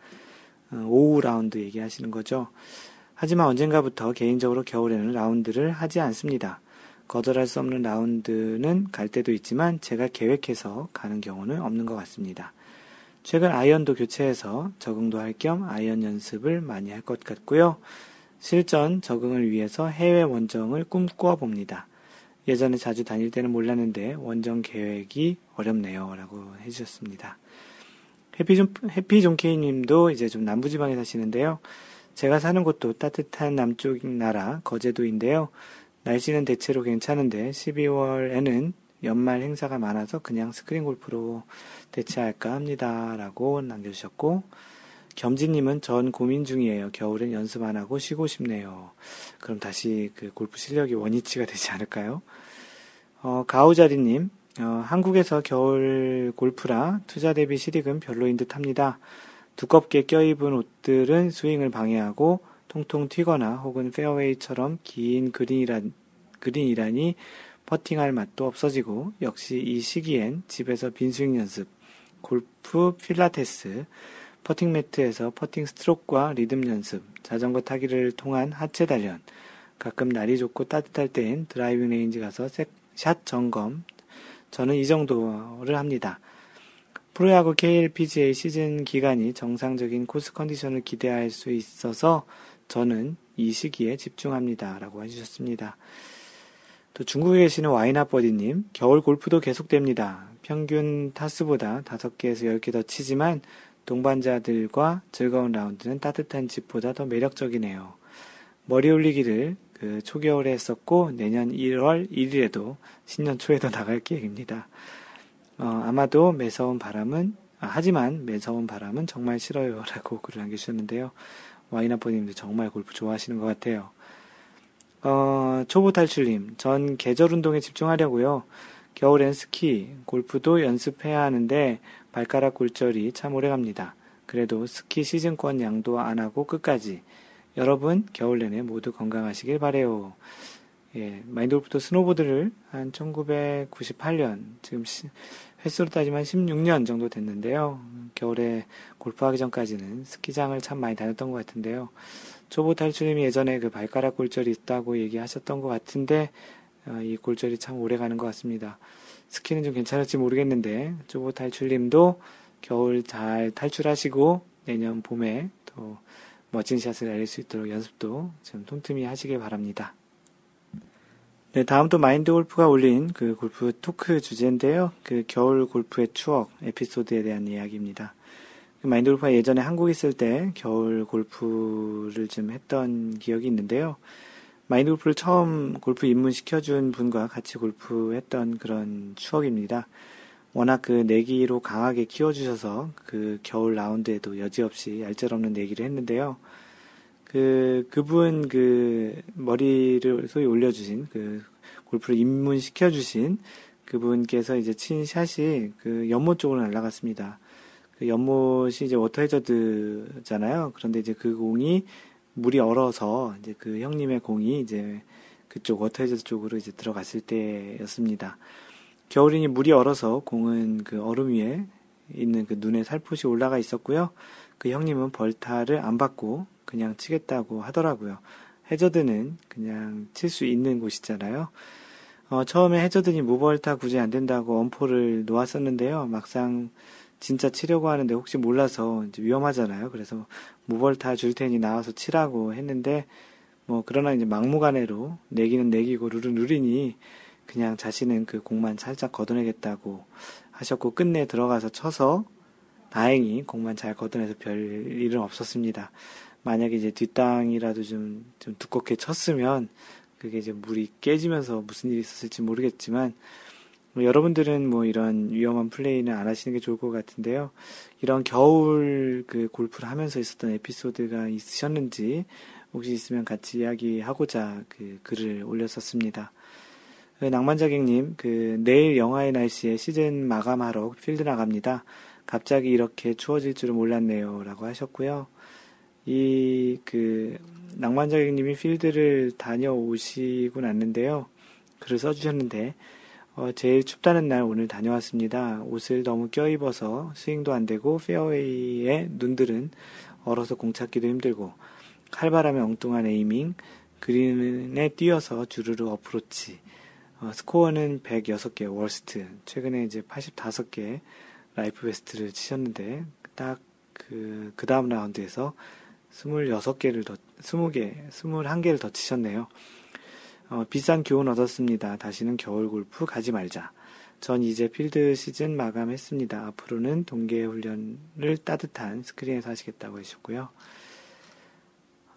[SPEAKER 1] 어, 오후 라운드 얘기하시는 거죠. 하지만 언젠가부터 개인적으로 겨울에는 라운드를 하지 않습니다. 거절할 수 없는 라운드는 갈 때도 있지만 제가 계획해서 가는 경우는 없는 것 같습니다. 최근 아이언도 교체해서 적응도 할 겸 아이언 연습을 많이 할 것 같고요. 실전 적응을 위해서 해외 원정을 꿈꾸어 봅니다. 예전에 자주 다닐 때는 몰랐는데 원정 계획이 어렵네요. 라고 해주셨습니다. 해피존, 해피존케이 님도 이제 좀 남부지방에 사시는데요. 제가 사는 곳도 따뜻한 남쪽 나라 거제도인데요. 날씨는 대체로 괜찮은데 12월에는 연말 행사가 많아서 그냥 스크린 골프로 대체할까 합니다. 라고 남겨주셨고, 겸지님은 전 고민 중이에요. 겨울엔 연습 안 하고 쉬고 싶네요. 그럼 다시 그 골프 실력이 원위치가 되지 않을까요? 어, 가우자리님, 어, 한국에서 겨울 골프란 투자 대비 실익은 별로인 듯 합니다. 두껍게 껴입은 옷들은 스윙을 방해하고 통통 튀거나 혹은 페어웨이처럼 긴 그린이란, 그린이라니 퍼팅할 맛도 없어지고 역시 이 시기엔 집에서 빈스윙 연습, 골프 필라테스, 퍼팅 매트에서 퍼팅 스트로크와 리듬 연습, 자전거 타기를 통한 하체 단련, 가끔 날이 좋고 따뜻할 때엔 driving range 가서 샷 점검, 저는 이 정도를 합니다. 프로야구 KLPGA 시즌 기간이 정상적인 코스 컨디션을 기대할 수 있어서 저는 이 시기에 집중합니다. 라고 해주셨습니다. 또 중국에 계시는 와이나버디님, 겨울 골프도 계속됩니다. 평균 타수보다 5개에서 10개 더 치지만 동반자들과 즐거운 라운드는 따뜻한 집보다 더 매력적이네요. 머리 올리기를 그 초겨울에 했었고 내년 1월 1일에도 신년 초에도 나갈 계획입니다. 어, 아마도 매서운 바람은 아, 하지만 매서운 바람은 정말 싫어요라고 글을 남겨주셨는데요. 와이나포님도 정말 골프 좋아하시는 것 같아요. 어, 초보 탈출님, 전 계절 운동에 집중하려고요. 겨울엔 스키, 골프도 연습해야 하는데 발가락 골절이 참 오래 갑니다. 그래도 스키 시즌권 양도 안 하고 끝까지. 여러분, 겨울 내내 모두 건강하시길 바래요. 예, 마인드골프도 스노보드를 한 1998년, 지금 시, 햇수로 따지면 16년 정도 됐는데요. 겨울에 골프하기 전까지는 스키장을 참 많이 다녔던 것 같은데요. 초보 탈출님이 예전에 그 발가락 골절이 있다고 얘기하셨던 것 같은데, 어, 이 골절이 참 오래 가는 것 같습니다. 스키는 좀 괜찮을지 모르겠는데, 초보 탈출님도 겨울 잘 탈출하시고, 내년 봄에 또 멋진 샷을 날릴 수 있도록 연습도 좀 틈틈이 하시길 바랍니다. 네, 다음 또 마인드 골프가 올린 그 골프 토크 주제인데요. 그 겨울 골프의 추억 에피소드에 대한 이야기입니다. 그 마인드 골프가 예전에 한국에 있을 때 겨울 골프를 좀 했던 기억이 있는데요. 마인드 골프를 처음 골프 입문시켜준 분과 같이 골프 했던 그런 추억입니다. 워낙 그 내기로 강하게 키워주셔서 그 겨울 라운드에도 여지없이 얄짤없는 내기를 했는데요. 그, 그분 그 머리를 소위 올려주신 그 골프를 입문시켜주신 그분께서 이제 친 샷이 그 연못 쪽으로 날아갔습니다. 그 연못이 이제 워터 해저드잖아요. 그런데 이제 그 공이 물이 얼어서 이제 그 형님의 공이 이제 그쪽 워터 해저드 쪽으로 이제 들어갔을 때였습니다. 겨울이니 물이 얼어서 공은 그 얼음 위에 있는 그 눈에 살포시 올라가 있었고요. 그 형님은 벌타를 안 받고 그냥 치겠다고 하더라고요. 해저드는 그냥 칠 수 있는 곳이잖아요. 어, 처음에 해저드니 무벌타 구제 안 된다고 엄포를 놓았었는데요. 막상 진짜 치려고 하는데 혹시 몰라서 위험하잖아요. 그래서 무벌타 줄 테니 나와서 치라고 했는데 뭐 그러나 이제 막무가내로 내기는 내기고 룰은 룰이니 그냥 자신은 그 공만 살짝 걷어내겠다고 하셨고 끝내 들어가서 쳐서 다행히 공만 잘 걷어내서 별 일은 없었습니다. 만약에 이제 뒷땅이라도 좀, 좀 두껍게 쳤으면 그게 이제 물이 깨지면서 무슨 일이 있었을지 모르겠지만 뭐 여러분들은 뭐 이런 위험한 플레이는 안 하시는 게 좋을 것 같은데요. 이런 겨울 그 골프를 하면서 있었던 에피소드가 있으셨는지 혹시 있으면 같이 이야기하고자 그 글을 올렸었습니다. 그 낭만자객님, 그 내일 영하의 날씨에 시즌 마감하러 필드 나갑니다. 갑자기 이렇게 추워질 줄은 몰랐네요. 라고 하셨고요. 이, 그, 낭만자객님이 필드를 다녀오시고 났는데요. 글을 써주셨는데, 어, 제일 춥다는 날 오늘 다녀왔습니다. 옷을 너무 껴입어서 스윙도 안 되고, 페어웨이의 눈들은 얼어서 공 찾기도 힘들고, 칼바람에 엉뚱한 aiming, 그린에 튀어서 주르르 어프로치, 어, 스코어는 106개 worst. 최근에 이제 85개 life best를 치셨는데, 딱 그, 그 다음 라운드에서 26개를 더, 20개, 21개를 더 치셨네요. 어, 비싼 교훈 얻었습니다. 다시는 겨울 골프 가지 말자. 전 이제 필드 시즌 마감했습니다. 앞으로는 동계 훈련을 따뜻한 스크린에서 하시겠다고 하셨고요.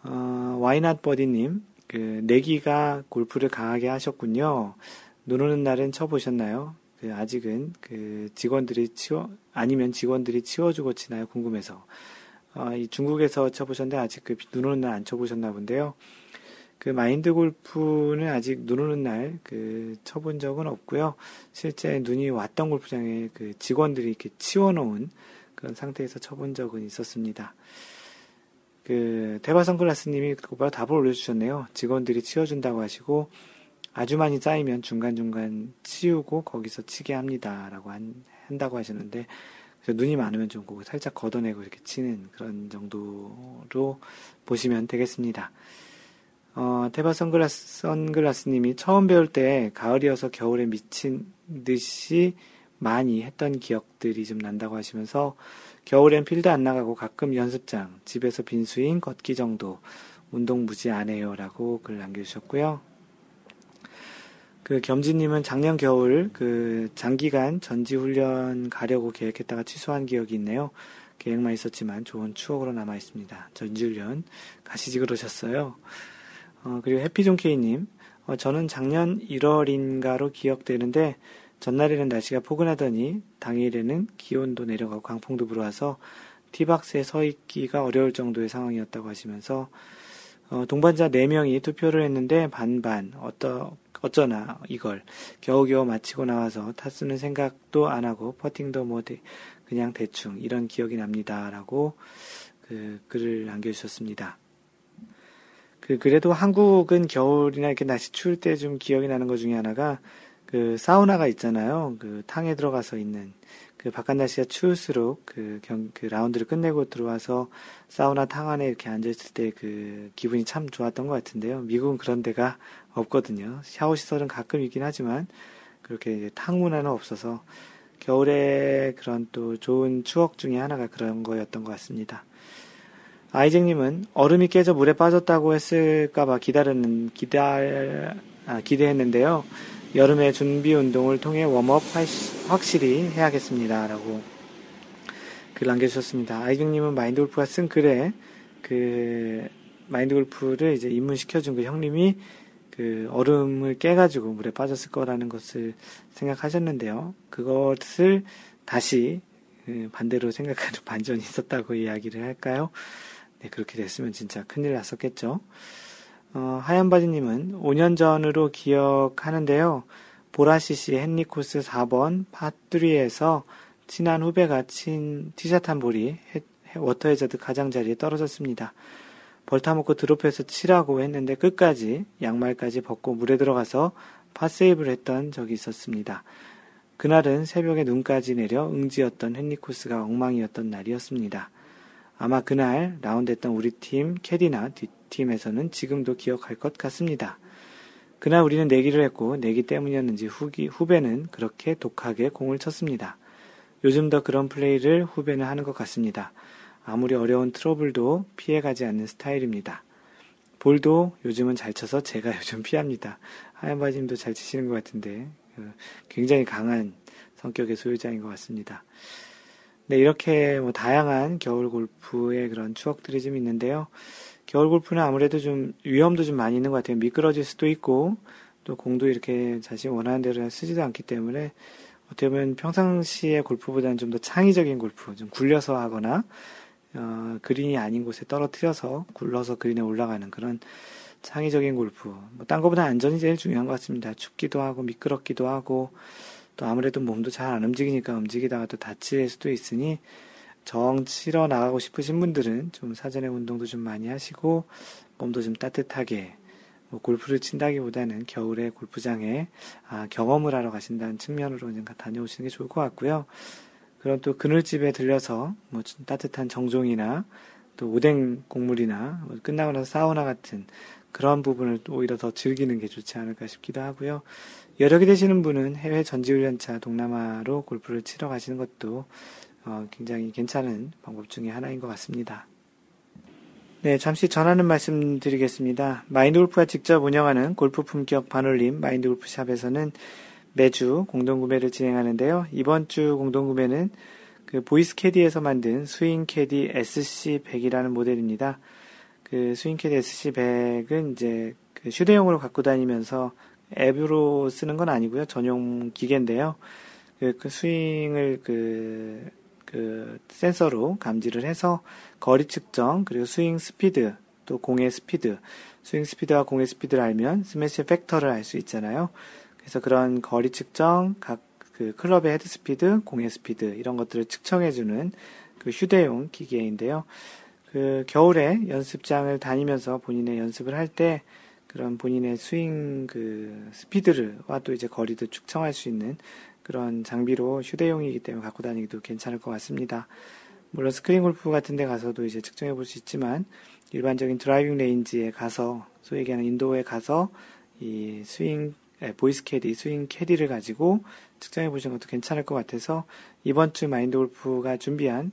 [SPEAKER 1] 어, 와이낫 버디님, 그, 내기가 골프를 강하게 하셨군요. 눈 오는 날은 쳐보셨나요? 그, 아직은 그 직원들이 치워, 아니면 직원들이 치워주고 치나요? 궁금해서. 어, 이 중국에서 쳐보셨는데 아직 그 눈 오는 날 안 쳐보셨나 본데요. 그 마인드 골프는 아직 눈 오는 날 그 쳐본 적은 없고요. 실제 눈이 왔던 골프장에 그 직원들이 이렇게 치워놓은 그런 상태에서 쳐본 적은 있었습니다. 그 대바 선글라스님이 곧바로 답을 올려주셨네요. 직원들이 치워준다고 하시고 아주 많이 쌓이면 중간중간 치우고 거기서 치게 합니다라고 한, 한다고 하셨는데 눈이 많으면 좀 살짝 걷어내고 이렇게 치는 그런 정도로 보시면 되겠습니다. 어, 테바 선글라스, 선글라스님이 처음 배울 때 가을이어서 겨울에 미친 듯이 많이 했던 기억들이 좀 난다고 하시면서 겨울엔 필드 안 나가고 가끔 연습장, 집에서 빈스윙, 걷기 정도 운동 무지 안 해요 라고 글 남겨주셨고요. 그 겸지님은 작년 겨울 그 장기간 전지훈련 가려고 계획했다가 취소한 기억이 있네요. 계획만 있었지만 좋은 추억으로 남아 있습니다. 전지훈련 가시지 그러셨어요. 어, 그리고 해피존케이님, 어, 저는 작년 1월인가로 기억되는데 전날에는 날씨가 포근하더니 당일에는 기온도 내려가고 강풍도 불어와서 티박스에 서 있기가 어려울 정도의 상황이었다고 하시면서 어, 동반자 4명이 투표를 했는데 반반 어떠, 어쩌나 이걸 겨우겨우 마치고 나와서 타수는 생각도 안 하고 퍼팅도 뭐 그냥 대충 이런 기억이 납니다. 라고 그 글을 남겨주셨습니다. 그 그래도 한국은 겨울이나 이렇게 날씨 추울 때 좀 기억이 나는 것 중에 하나가 그 사우나가 있잖아요. 그 탕에 들어가서 있는 그 바깥 날씨가 추울수록 그, 경, 그 라운드를 끝내고 들어와서 사우나 탕 안에 이렇게 앉아있을 때 그 기분이 참 좋았던 것 같은데요. 미국은 그런 데가 없거든요. 샤워 시설은 가끔 있긴 하지만 그렇게 탕 문화는 없어서 겨울에 그런 또 좋은 추억 중에 하나가 그런 거였던 것 같습니다. 아이쟁님은 얼음이 깨져 물에 빠졌다고 했을까봐 기다렸는 기다 아, 기대했는데요. 여름에 준비 운동을 통해 웜업 확실히 해야겠습니다. 라고 글 남겨주셨습니다. 아이경님은 마인드 골프가 쓴 글에 그 마인드 골프를 이제 입문시켜준 그 형님이 그 얼음을 깨가지고 물에 빠졌을 거라는 것을 생각하셨는데요. 그것을 다시 그 반대로 생각하는 반전이 있었다고 이야기를 할까요? 네, 그렇게 됐으면 진짜 큰일 났었겠죠. 어, 하얀바지님은 5년 전으로 기억하는데요. 보라CC 헨리코스 4번 파3에서 친한 후배가 친 티샷 한 볼이 워터 해저드 가장자리에 떨어졌습니다. 벌타먹고 드롭해서 치라고 했는데 끝까지 양말까지 벗고 물에 들어가서 파세이브를 했던 적이 있었습니다. 그날은 새벽에 눈까지 내려 응지였던 헨리코스가 엉망이었던 날이었습니다. 아마 그날 라운드했던 우리 팀 캐디나 뒷팀에서는 지금도 기억할 것 같습니다. 그날 우리는 내기를 했고 내기 때문이었는지 후기, 후배는 그렇게 독하게 공을 쳤습니다. 요즘 더 그런 플레이를 후배는 하는 것 같습니다. 아무리 어려운 트러블도 피해가지 않는 스타일입니다. 볼도 요즘은 잘 쳐서 제가 요즘 피합니다. 하얀 바지님도 잘 치시는 것 같은데 그 굉장히 강한 성격의 소유자인 것 같습니다. 네, 이렇게 뭐 다양한 겨울 골프의 그런 추억들이 좀 있는데요. 겨울 골프는 아무래도 좀 위험도 좀 많이 있는 것 같아요. 미끄러질 수도 있고 또 공도 이렇게 자신이 원하는 대로 쓰지도 않기 때문에 어떻게 보면 평상시의 골프보다는 좀 더 창의적인 골프, 좀 굴려서 하거나 어, 그린이 아닌 곳에 떨어뜨려서 굴러서 그린에 올라가는 그런 창의적인 골프. 뭐 딴 거보다 안전이 제일 중요한 것 같습니다. 춥기도 하고 미끄럽기도 하고 또 아무래도 몸도 잘 안 움직이니까 움직이다가 또 다칠 수도 있으니 정 치러 나가고 싶으신 분들은 좀 사전에 운동도 좀 많이 하시고 몸도 좀 따뜻하게 뭐 골프를 친다기보다는 겨울에 골프장에 아, 경험을 하러 가신다는 측면으로 좀 다녀오시는 게 좋을 것 같고요. 그럼 또 그늘집에 들려서 뭐 따뜻한 정종이나 또 오뎅 국물이나 뭐 끝나고 나서 사우나 같은 그런 부분을 오히려 더 즐기는 게 좋지 않을까 싶기도 하고요. 여력이 되시는 분은 해외 전지훈련차 동남아로 골프를 치러 가시는 것도 어, 굉장히 괜찮은 방법 중의 하나인 것 같습니다. 네, 잠시 전하는 말씀 드리겠습니다. 마인드 골프가 직접 운영하는 골프 품격 반올림 마인드 골프샵에서는 매주 공동구매를 진행하는데요. 이번 주 공동구매는 그 보이스 캐디에서 만든 스윙 캐디 SC100이라는 모델입니다. 그 스윙 캐디 SC100은 이제 그 휴대용으로 갖고 다니면서 앱으로 쓰는 건 아니고요. 전용 기계인데요. 그, 그 스윙을 그 그 센서로 감지를 해서 거리 측정 그리고 스윙 스피드 또 공의 스피드 스윙 스피드와 공의 스피드를 알면 smash factor를 알 수 있잖아요. 그래서 그런 거리 측정 각 그 클럽의 헤드 스피드 공의 스피드 이런 것들을 측정해주는 그 휴대용 기계인데요. 그 겨울에 연습장을 다니면서 본인의 연습을 할때 그런 본인의 스윙 그 스피드를와 또 이제 거리도 측정할 수 있는 그런 장비로 휴대용이기 때문에 갖고 다니기도 괜찮을 것 같습니다. 물론 스크린 골프 같은 데 가서도 이제 측정해 볼 수 있지만 일반적인 driving range에 가서 소위 얘기하는 인도어 가서 이 스윙 보이스 캐디, 스윙 캐디를 가지고 측정해 보시는 것도 괜찮을 것 같아서 이번 주 마인드 골프가 준비한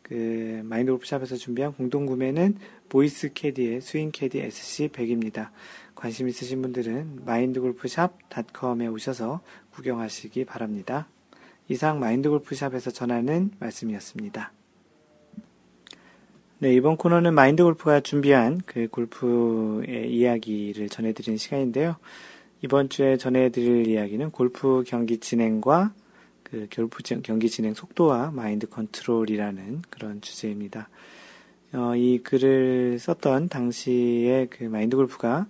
[SPEAKER 1] 그 마인드 골프샵에서 준비한 공동 구매는 보이스 캐디의 스윙 캐디 SC100입니다. 관심 있으신 분들은 마인드골프샵닷컴에 오셔서 구경하시기 바랍니다. 이상 마인드골프샵에서 전하는 말씀이었습니다. 네, 이번 코너는 마인드골프가 준비한 그 골프의 이야기를 전해드리는 시간인데요. 이번 주에 전해드릴 이야기는 골프 경기 진행과 그 골프 경기 진행 속도와 마인드 컨트롤이라는 그런 주제입니다. 어, 이 글을 썼던 당시에 그 마인드 골프가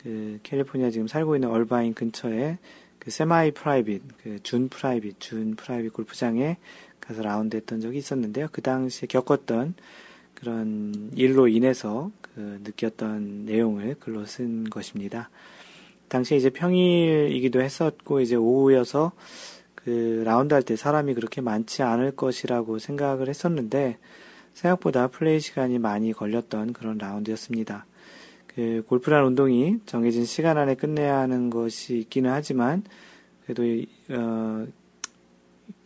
[SPEAKER 1] 그 캘리포니아 지금 살고 있는 얼바인 근처에 그 semi private, 그 준 private, 준 private 골프장에 가서 라운드 했던 적이 있었는데요. 그 당시에 겪었던 그런 일로 인해서 그 느꼈던 내용을 글로 쓴 것입니다. 당시에 이제 평일이기도 했었고, 이제 오후여서 그 라운드 할 때 사람이 그렇게 많지 않을 것이라고 생각을 했었는데 생각보다 플레이 시간이 많이 걸렸던 그런 라운드였습니다. 그 골프라는 운동이 정해진 시간 안에 끝내야 하는 것이 있기는 하지만 그래도 어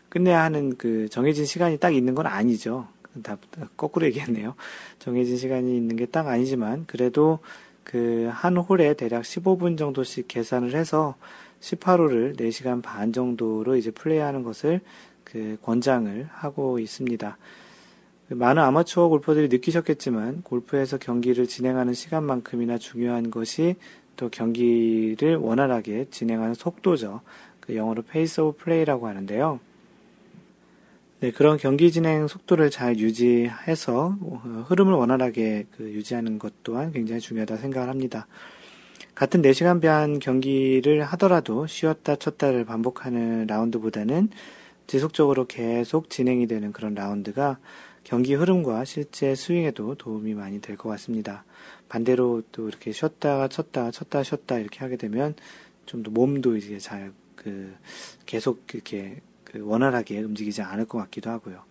[SPEAKER 1] 끝내야 하는 그 정해진 시간이 딱 있는 건 아니죠. 다 거꾸로 얘기했네요. 정해진 시간이 있는 게 딱 아니지만 그래도 그 한 홀에 대략 15분 정도씩 계산을 해서 18호를 4시간 반 정도로 이제 플레이하는 것을 그 권장을 하고 있습니다. 많은 아마추어 골퍼들이 느끼셨겠지만 골프에서 경기를 진행하는 시간만큼이나 중요한 것이 또 경기를 원활하게 진행하는 속도죠. 그 영어로 pace of play라고 하는데요. 네, 그런 경기 진행 속도를 잘 유지해서 흐름을 원활하게 그 유지하는 것 또한 굉장히 중요하다 생각을 합니다. 같은 4시간 반 경기를 하더라도 쉬었다 쳤다를 반복하는 라운드보다는 지속적으로 계속 진행이 되는 그런 라운드가 경기 흐름과 실제 스윙에도 도움이 많이 될 것 같습니다. 반대로 또 이렇게 쉬었다가 쳤다, 쳤다, 쉬었다 이렇게 하게 되면 좀 더 몸도 이제 잘 그 계속 이렇게 그 원활하게 움직이지 않을 것 같기도 하고요.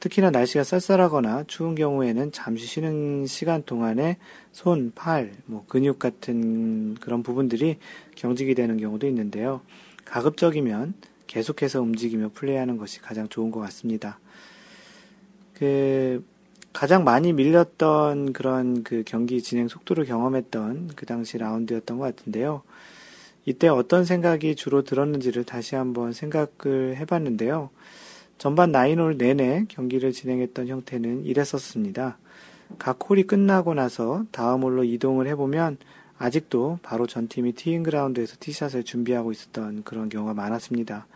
[SPEAKER 1] 특히나 날씨가 쌀쌀하거나 추운 경우에는 잠시 쉬는 시간 동안에 손, 팔, 뭐 근육 같은 그런 부분들이 경직이 되는 경우도 있는데요. 가급적이면 계속해서 움직이며 플레이하는 것이 가장 좋은 것 같습니다. 그 가장 많이 밀렸던 그런 그 경기 진행 속도를 경험했던 그 당시 라운드였던 것 같은데요. 이때 어떤 생각이 주로 들었는지를 다시 한번 생각을 해봤는데요. 전반 나인홀 내내 경기를 진행했던 형태는 이랬었습니다. 각 홀이 끝나고 나서 다음 홀로 이동을 해보면 아직도 바로 전 팀이 티잉 그라운드에서 티샷을 준비하고 있었던 그런 경우가 많았습니다.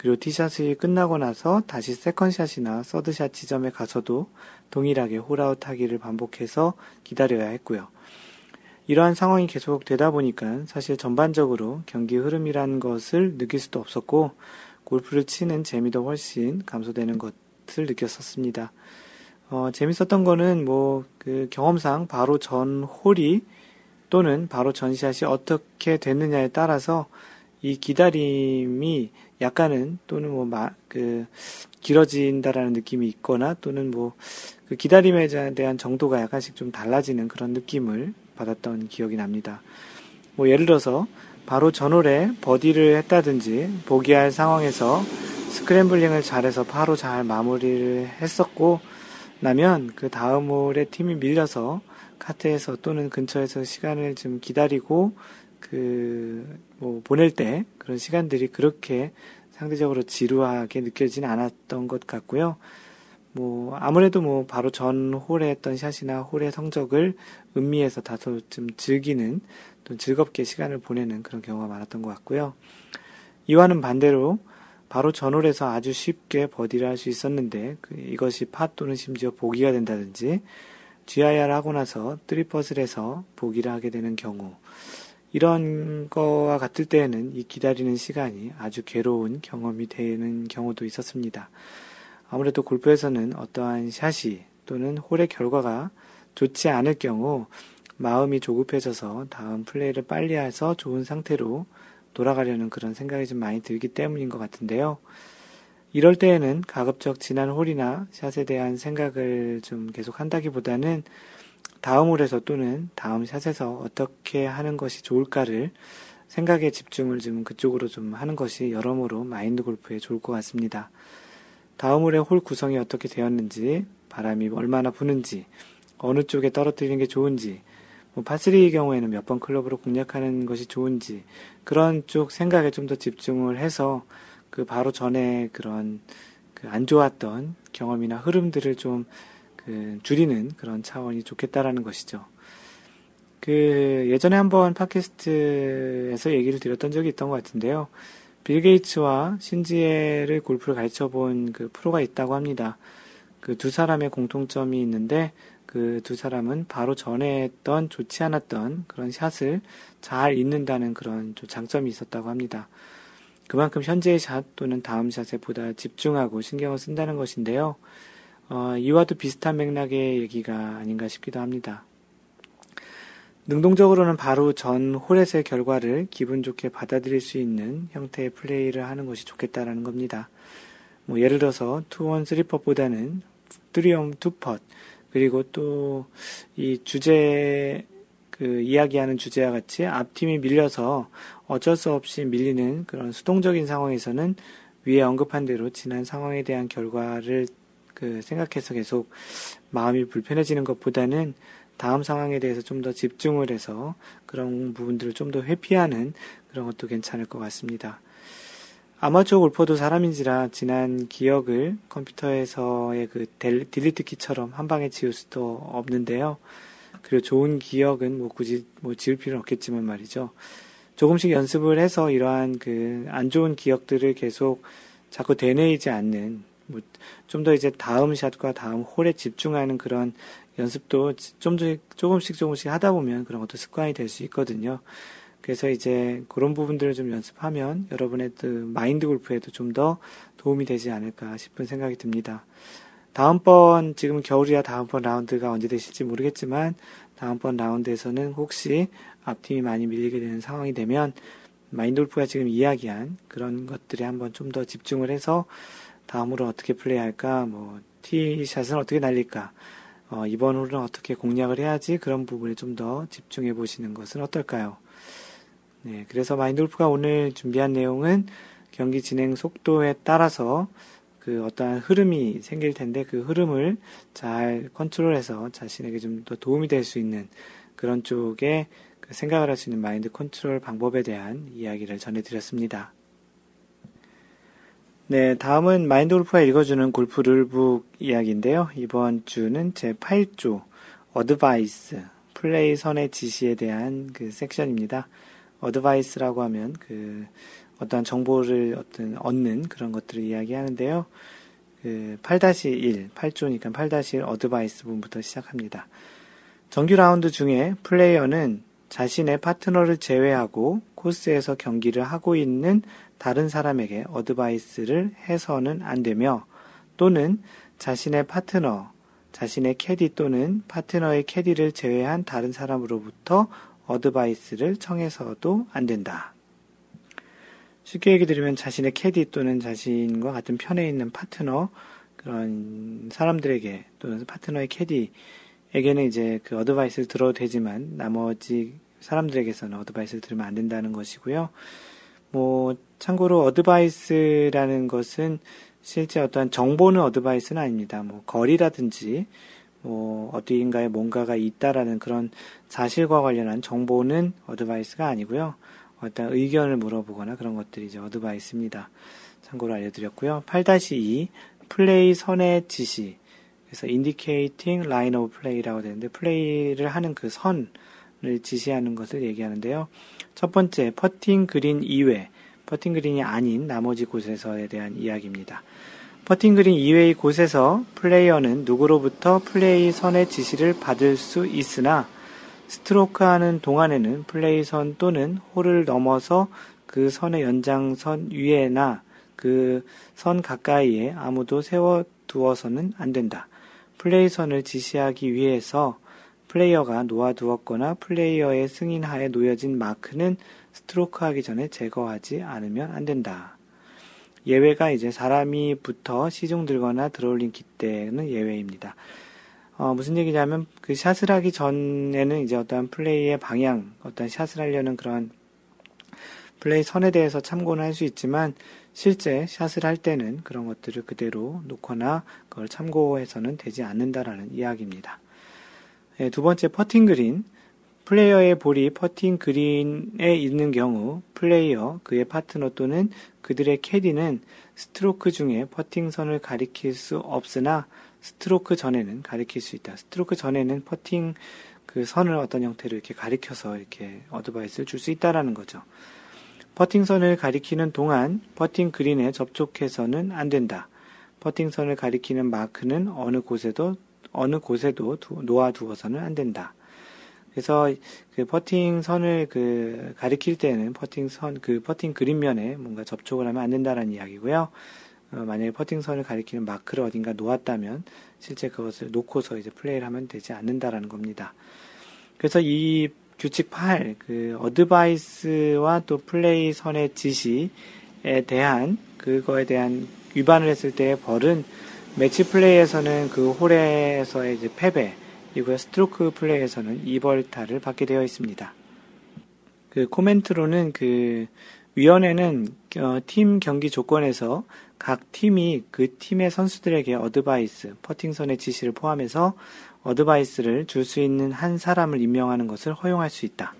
[SPEAKER 1] 그리고 티샷이 끝나고 나서 다시 second샷이나 third샷 지점에 가서도 동일하게 홀아웃 하기를 반복해서 기다려야 했고요. 이러한 상황이 계속 되다 보니까 사실 전반적으로 경기 흐름이라는 것을 느낄 수도 없었고 골프를 치는 재미도 훨씬 감소되는 것을 느꼈었습니다. 어, 재밌었던 거는 뭐, 그 경험상 바로 전 홀이 또는 바로 전샷이 어떻게 됐느냐에 따라서 이 기다림이 약간은 또는 뭐, 마, 그, 길어진다라는 느낌이 있거나 또는 뭐, 그 기다림에 대한 정도가 약간씩 좀 달라지는 그런 느낌을 받았던 기억이 납니다. 뭐, 예를 들어서 바로 전홀에 버디를 했다든지 보기할 상황에서 스크램블링을 잘해서 바로 잘 마무리를 했었고 나면 그 다음 홀에 팀이 밀려서 카트에서 또는 근처에서 시간을 좀 기다리고 그 뭐 보낼 때 그런 시간들이 그렇게 상대적으로 지루하게 느껴지는 않았던 것 같고요. 뭐 아무래도 뭐 바로 전 홀에 했던 샷이나 홀의 성적을 음미해서 다소 좀 즐기는 또 즐겁게 시간을 보내는 그런 경우가 많았던 것 같고요. 이와는 반대로 바로 전 홀에서 아주 쉽게 버디를 할 수 있었는데 그 이것이 파 또는 심지어 보기가 된다든지 GIR 하고 나서 three putts를 해서 보기를 하게 되는 경우 이런 거와 같을 때에는 이 기다리는 시간이 아주 괴로운 경험이 되는 경우도 있었습니다. 아무래도 골프에서는 어떠한 샷이 또는 홀의 결과가 좋지 않을 경우 마음이 조급해져서 다음 플레이를 빨리 해서 좋은 상태로 돌아가려는 그런 생각이 좀 많이 들기 때문인 것 같은데요. 이럴 때에는 가급적 지난 홀이나 샷에 대한 생각을 좀 계속 한다기보다는 다음 홀에서 또는 다음 샷에서 어떻게 하는 것이 좋을까를 생각에 집중을 좀 그쪽으로 좀 하는 것이 여러모로 마인드 골프에 좋을 것 같습니다. 다음 홀의 홀 구성이 어떻게 되었는지, 바람이 얼마나 부는지, 어느 쪽에 떨어뜨리는 게 좋은지, 뭐 파3의 경우에는 몇 번 클럽으로 공략하는 것이 좋은지, 그런 쪽 생각에 좀 더 집중을 해서 그 바로 전에 그런 그 안 좋았던 경험이나 흐름들을 좀 그 줄이는 그런 차원이 좋겠다라는 것이죠. 그 예전에 한번 팟캐스트에서 얘기를 드렸던 적이 있던 것 같은데요. 빌 게이츠와 신지혜를 골프를 가르쳐 본 그 프로가 있다고 합니다. 그 두 사람의 공통점이 있는데 그 두 사람은 바로 전에 했던 좋지 않았던 그런 샷을 잘 잊는다는 그런 장점이 있었다고 합니다. 그만큼 현재의 샷 또는 다음 샷에 보다 집중하고 신경을 쓴다는 것인데요. 어, 이와도 비슷한 맥락의 얘기가 아닌가 싶기도 합니다. 능동적으로는 바로 전 홀에서의 결과를 기분 좋게 받아들일 수 있는 형태의 플레이를 하는 것이 좋겠다라는 겁니다. 뭐 예를 들어서 투원 쓰리퍼보다는 쓰리엄 투펫 그리고 또 이 주제 그 이야기하는 주제와 같이 앞팀이 밀려서 어쩔 수 없이 밀리는 그런 수동적인 상황에서는 위에 언급한 대로 지난 상황에 대한 결과를 그 생각해서 계속 마음이 불편해지는 것보다는 다음 상황에 대해서 좀 더 집중을 해서 그런 부분들을 좀 더 회피하는 그런 것도 괜찮을 것 같습니다. 아마추어 골퍼도 사람인지라 지난 기억을 컴퓨터에서의 그 딜리트 키처럼 한 방에 지울 수도 없는데요. 그리고 좋은 기억은 뭐 굳이 뭐 지울 필요는 없겠지만 말이죠. 조금씩 연습을 해서 이러한 그 안 좋은 기억들을 계속 자꾸 되뇌이지 않는 뭐 좀 더 이제 다음 샷과 다음 홀에 집중하는 그런 연습도 좀더 조금씩 조금씩 하다 보면 그런 것도 습관이 될 수 있거든요. 그래서 이제 그런 부분들을 좀 연습하면 여러분의 그 마인드 골프에도 좀 더 도움이 되지 않을까 싶은 생각이 듭니다. 다음번 지금 겨울이야 다음번 라운드가 언제 되실지 모르겠지만 다음번 라운드에서는 혹시 앞팀이 많이 밀리게 되는 상황이 되면 마인드 골프가 지금 이야기한 그런 것들에 한번 좀 더 집중을 해서 다음으로 어떻게 플레이할까, 뭐, 티샷은 어떻게 날릴까, 어, 이번 홀은 어떻게 공략을 해야지 그런 부분에 좀 더 집중해 보시는 것은 어떨까요? 네, 그래서 마인돌프가 오늘 준비한 내용은 경기 진행 속도에 따라서 그 어떠한 흐름이 생길 텐데 그 흐름을 잘 컨트롤해서 자신에게 좀 더 도움이 될 수 있는 그런 쪽에 그 생각을 할 수 있는 마인드 컨트롤 방법에 대한 이야기를 전해드렸습니다. 네, 다음은 마인드 골프가 읽어주는 골프 룰북 이야기인데요. 이번 주는 제 8조 어드바이스 플레이 선의 지시에 대한 그 섹션입니다. 어드바이스라고 하면 그 어떠한 정보를 어떤 얻는 그런 것들을 이야기하는데요. 그 8-1, 8조니까 8-1 어드바이스 부분부터 시작합니다. 정규 라운드 중에 플레이어는 자신의 파트너를 제외하고 코스에서 경기를 하고 있는 다른 사람에게 어드바이스를 해서는 안 되며 또는 자신의 파트너, 자신의 캐디 또는 파트너의 캐디를 제외한 다른 사람으로부터 어드바이스를 청해서도 안 된다. 쉽게 얘기 드리면 자신의 캐디 또는 자신과 같은 편에 있는 파트너, 그런 사람들에게 또는 파트너의 캐디에게는 이제 그 어드바이스를 들어도 되지만 나머지 사람들에게서는 어드바이스를 들으면 안 된다는 것이고요. 뭐 참고로 어드바이스라는 것은 실제 어떠한 정보는 어드바이스는 아닙니다. 뭐 거리라든지 뭐 어디인가에 뭔가가 있다라는 그런 사실과 관련한 정보는 어드바이스가 아니고요. 어떤 의견을 물어보거나 그런 것들이 이제 어드바이스입니다. 참고로 알려드렸고요. 8-2 플레이 선의 지시 그래서 indicating line of play라고 되는데 플레이를 하는 그 선을 지시하는 것을 얘기하는데요. 첫 번째 퍼팅 그린 이외 퍼팅 그린이 아닌 나머지 곳에서에 대한 이야기입니다. 퍼팅 그린 이외의 곳에서 플레이어는 누구로부터 플레이 선의 지시를 받을 수 있으나 스트로크 하는 동안에는 플레이 선 또는 홀을 넘어서 그 선의 연장선 위에나 그 선 가까이에 아무도 세워두어서는 안 된다. 플레이 선을 지시하기 위해서 플레이어가 놓아두었거나 플레이어의 승인하에 놓여진 마크는 스트로크 하기 전에 제거하지 않으면 안 된다. 예외가 이제 사람이 붙어 시중 들거나 들어올린 깃대는 예외입니다. 어, 무슨 얘기냐면 그 샷을 하기 전에는 이제 어떠한 플레이의 방향, 어떤 샷을 하려는 그런 플레이 선에 대해서 참고는 할 수 있지만 실제 샷을 할 때는 그런 것들을 그대로 놓거나 그걸 참고해서는 되지 않는다라는 이야기입니다. 네, 두 번째 퍼팅 그린. 플레이어의 볼이 퍼팅 그린에 있는 경우 플레이어, 그의 파트너 또는 그들의 캐디는 스트로크 중에 퍼팅 선을 가리킬 수 없으나 스트로크 전에는 가리킬 수 있다. 스트로크 전에는 퍼팅 그 선을 어떤 형태로 이렇게 가리켜서 이렇게 어드바이스를 줄 수 있다라는 거죠. 퍼팅 선을 가리키는 동안 퍼팅 그린에 접촉해서는 안 된다. 퍼팅 선을 가리키는 마크는 어느 곳에도 어느 곳에도 놓아 두어서는 안 된다. 그래서 그 퍼팅 선을 그 가리킬 때는 퍼팅 선, 그 퍼팅 그린면에 뭔가 접촉을 하면 안 된다라는 이야기고요. 어, 만약에 퍼팅 선을 가리키는 마크를 어딘가 놓았다면 실제 그것을 놓고서 이제 플레이를 하면 되지 않는다라는 겁니다. 그래서 이 규칙 8, 그 어드바이스와 또 플레이 선의 지시에 대한 그거에 대한 위반을 했을 때의 벌은 매치 플레이에서는 그 홀에서의 이제 패배, 이고 스트로크 플레이에서는 2벌타를 받게 되어 있습니다. 그 코멘트로는 그 위원회는 어, 팀 경기 조건에서 각 팀이 그 팀의 선수들에게 어드바이스, 퍼팅선의 지시를 포함해서 어드바이스를 줄 수 있는 한 사람을 임명하는 것을 허용할 수 있다.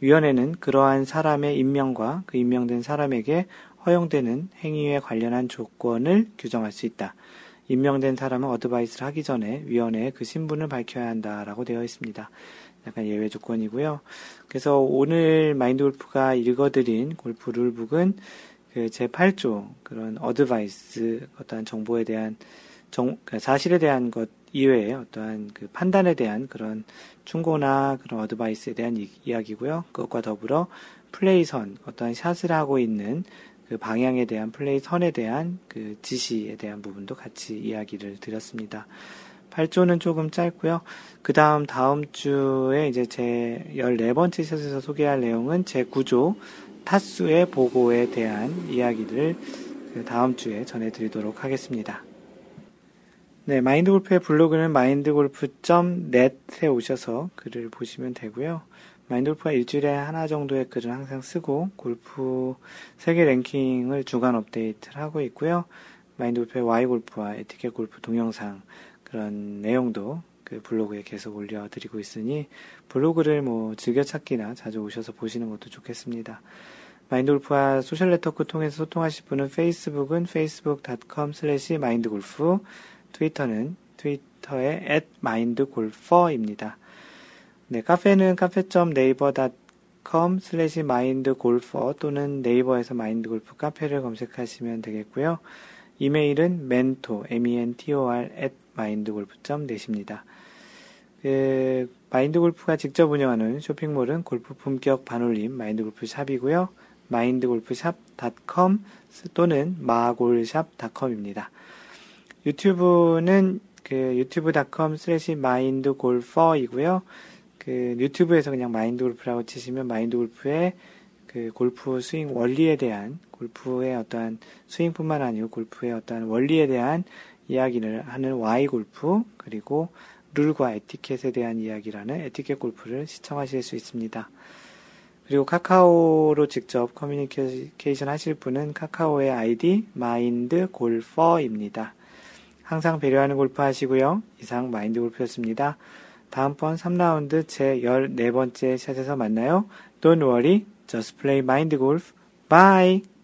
[SPEAKER 1] 위원회는 그러한 사람의 임명과 그 임명된 사람에게 허용되는 행위에 관련한 조건을 규정할 수 있다. 임명된 사람은 어드바이스를 하기 전에 위원회에 그 신분을 밝혀야 한다라고 되어 있습니다. 약간 예외 조건이고요. 그래서 오늘 마인드 골프가 읽어드린 골프 rulebook은 그 제8조 그런 어드바이스 어떠한 정보에 대한 정, 그러니까 사실에 대한 것 이외에 어떠한 그 판단에 대한 그런 충고나 그런 어드바이스에 대한 이, 이야기고요. 그것과 더불어 플레이선 어떠한 샷을 하고 있는 그 방향에 대한 플레이 선에 대한 그 지시에 대한 부분도 같이 이야기를 드렸습니다. 8조는 조금 짧고요. 그 다음 다음 주에 이제 제 14번째 샷에서 소개할 내용은 제 9조 타수의 보고에 대한 이야기를 그 다음 주에 전해드리도록 하겠습니다. 네, 마인드 골프의 블로그는 mindgolf.net에 오셔서 글을 보시면 되고요. 마인돌프가 일주일에 하나 정도의 글을 항상 쓰고 골프 세계 랭킹을 주간 업데이트를 하고 있고요. 마인드골프의 Why 골프와 에티켓 골프 동영상 그런 내용도 그 블로그에 계속 올려드리고 있으니 블로그를 뭐 즐겨찾기나 자주 오셔서 보시는 것도 좋겠습니다. 마인드골프와 소셜 네트워크 통해서 소통하실 분은 페이스북은 facebook.com slash mindgolf 트위터는 트위터의 at mindgolfer입니다. 네, 카페는 마인드골퍼 또는 네이버에서 마인드골프 카페를 검색하시면 되겠고요. 이메일은 mentor, m-e-n-t-o-r at mindgolf.net입니다. 그, 마인드골프가 직접 운영하는 쇼핑몰은 골프 품격 반올림 마인드골프 샵이고요. 마인드골프샵.com 또는 마골샵.com입니다. 유튜브는 그 유튜브.com 슬래시 마인드골퍼이고요. 그 유튜브에서 그냥 마인드 골프라고 치시면 마인드 골프의 그 골프 스윙 원리에 대한 골프의 어떠한 스윙뿐만 아니고 골프의 어떠한 원리에 대한 이야기를 하는 Why 골프 그리고 룰과 에티켓에 대한 이야기라는 에티켓 골프를 시청하실 수 있습니다. 그리고 카카오로 직접 커뮤니케이션 하실 분은 카카오의 아이디 마인드 골퍼입니다. 항상 배려하는 골프 하시고요. 이상 마인드 골프였습니다. 다음번 3라운드 제 14번째 샷에서 만나요. Don't worry, just play mind golf. Bye!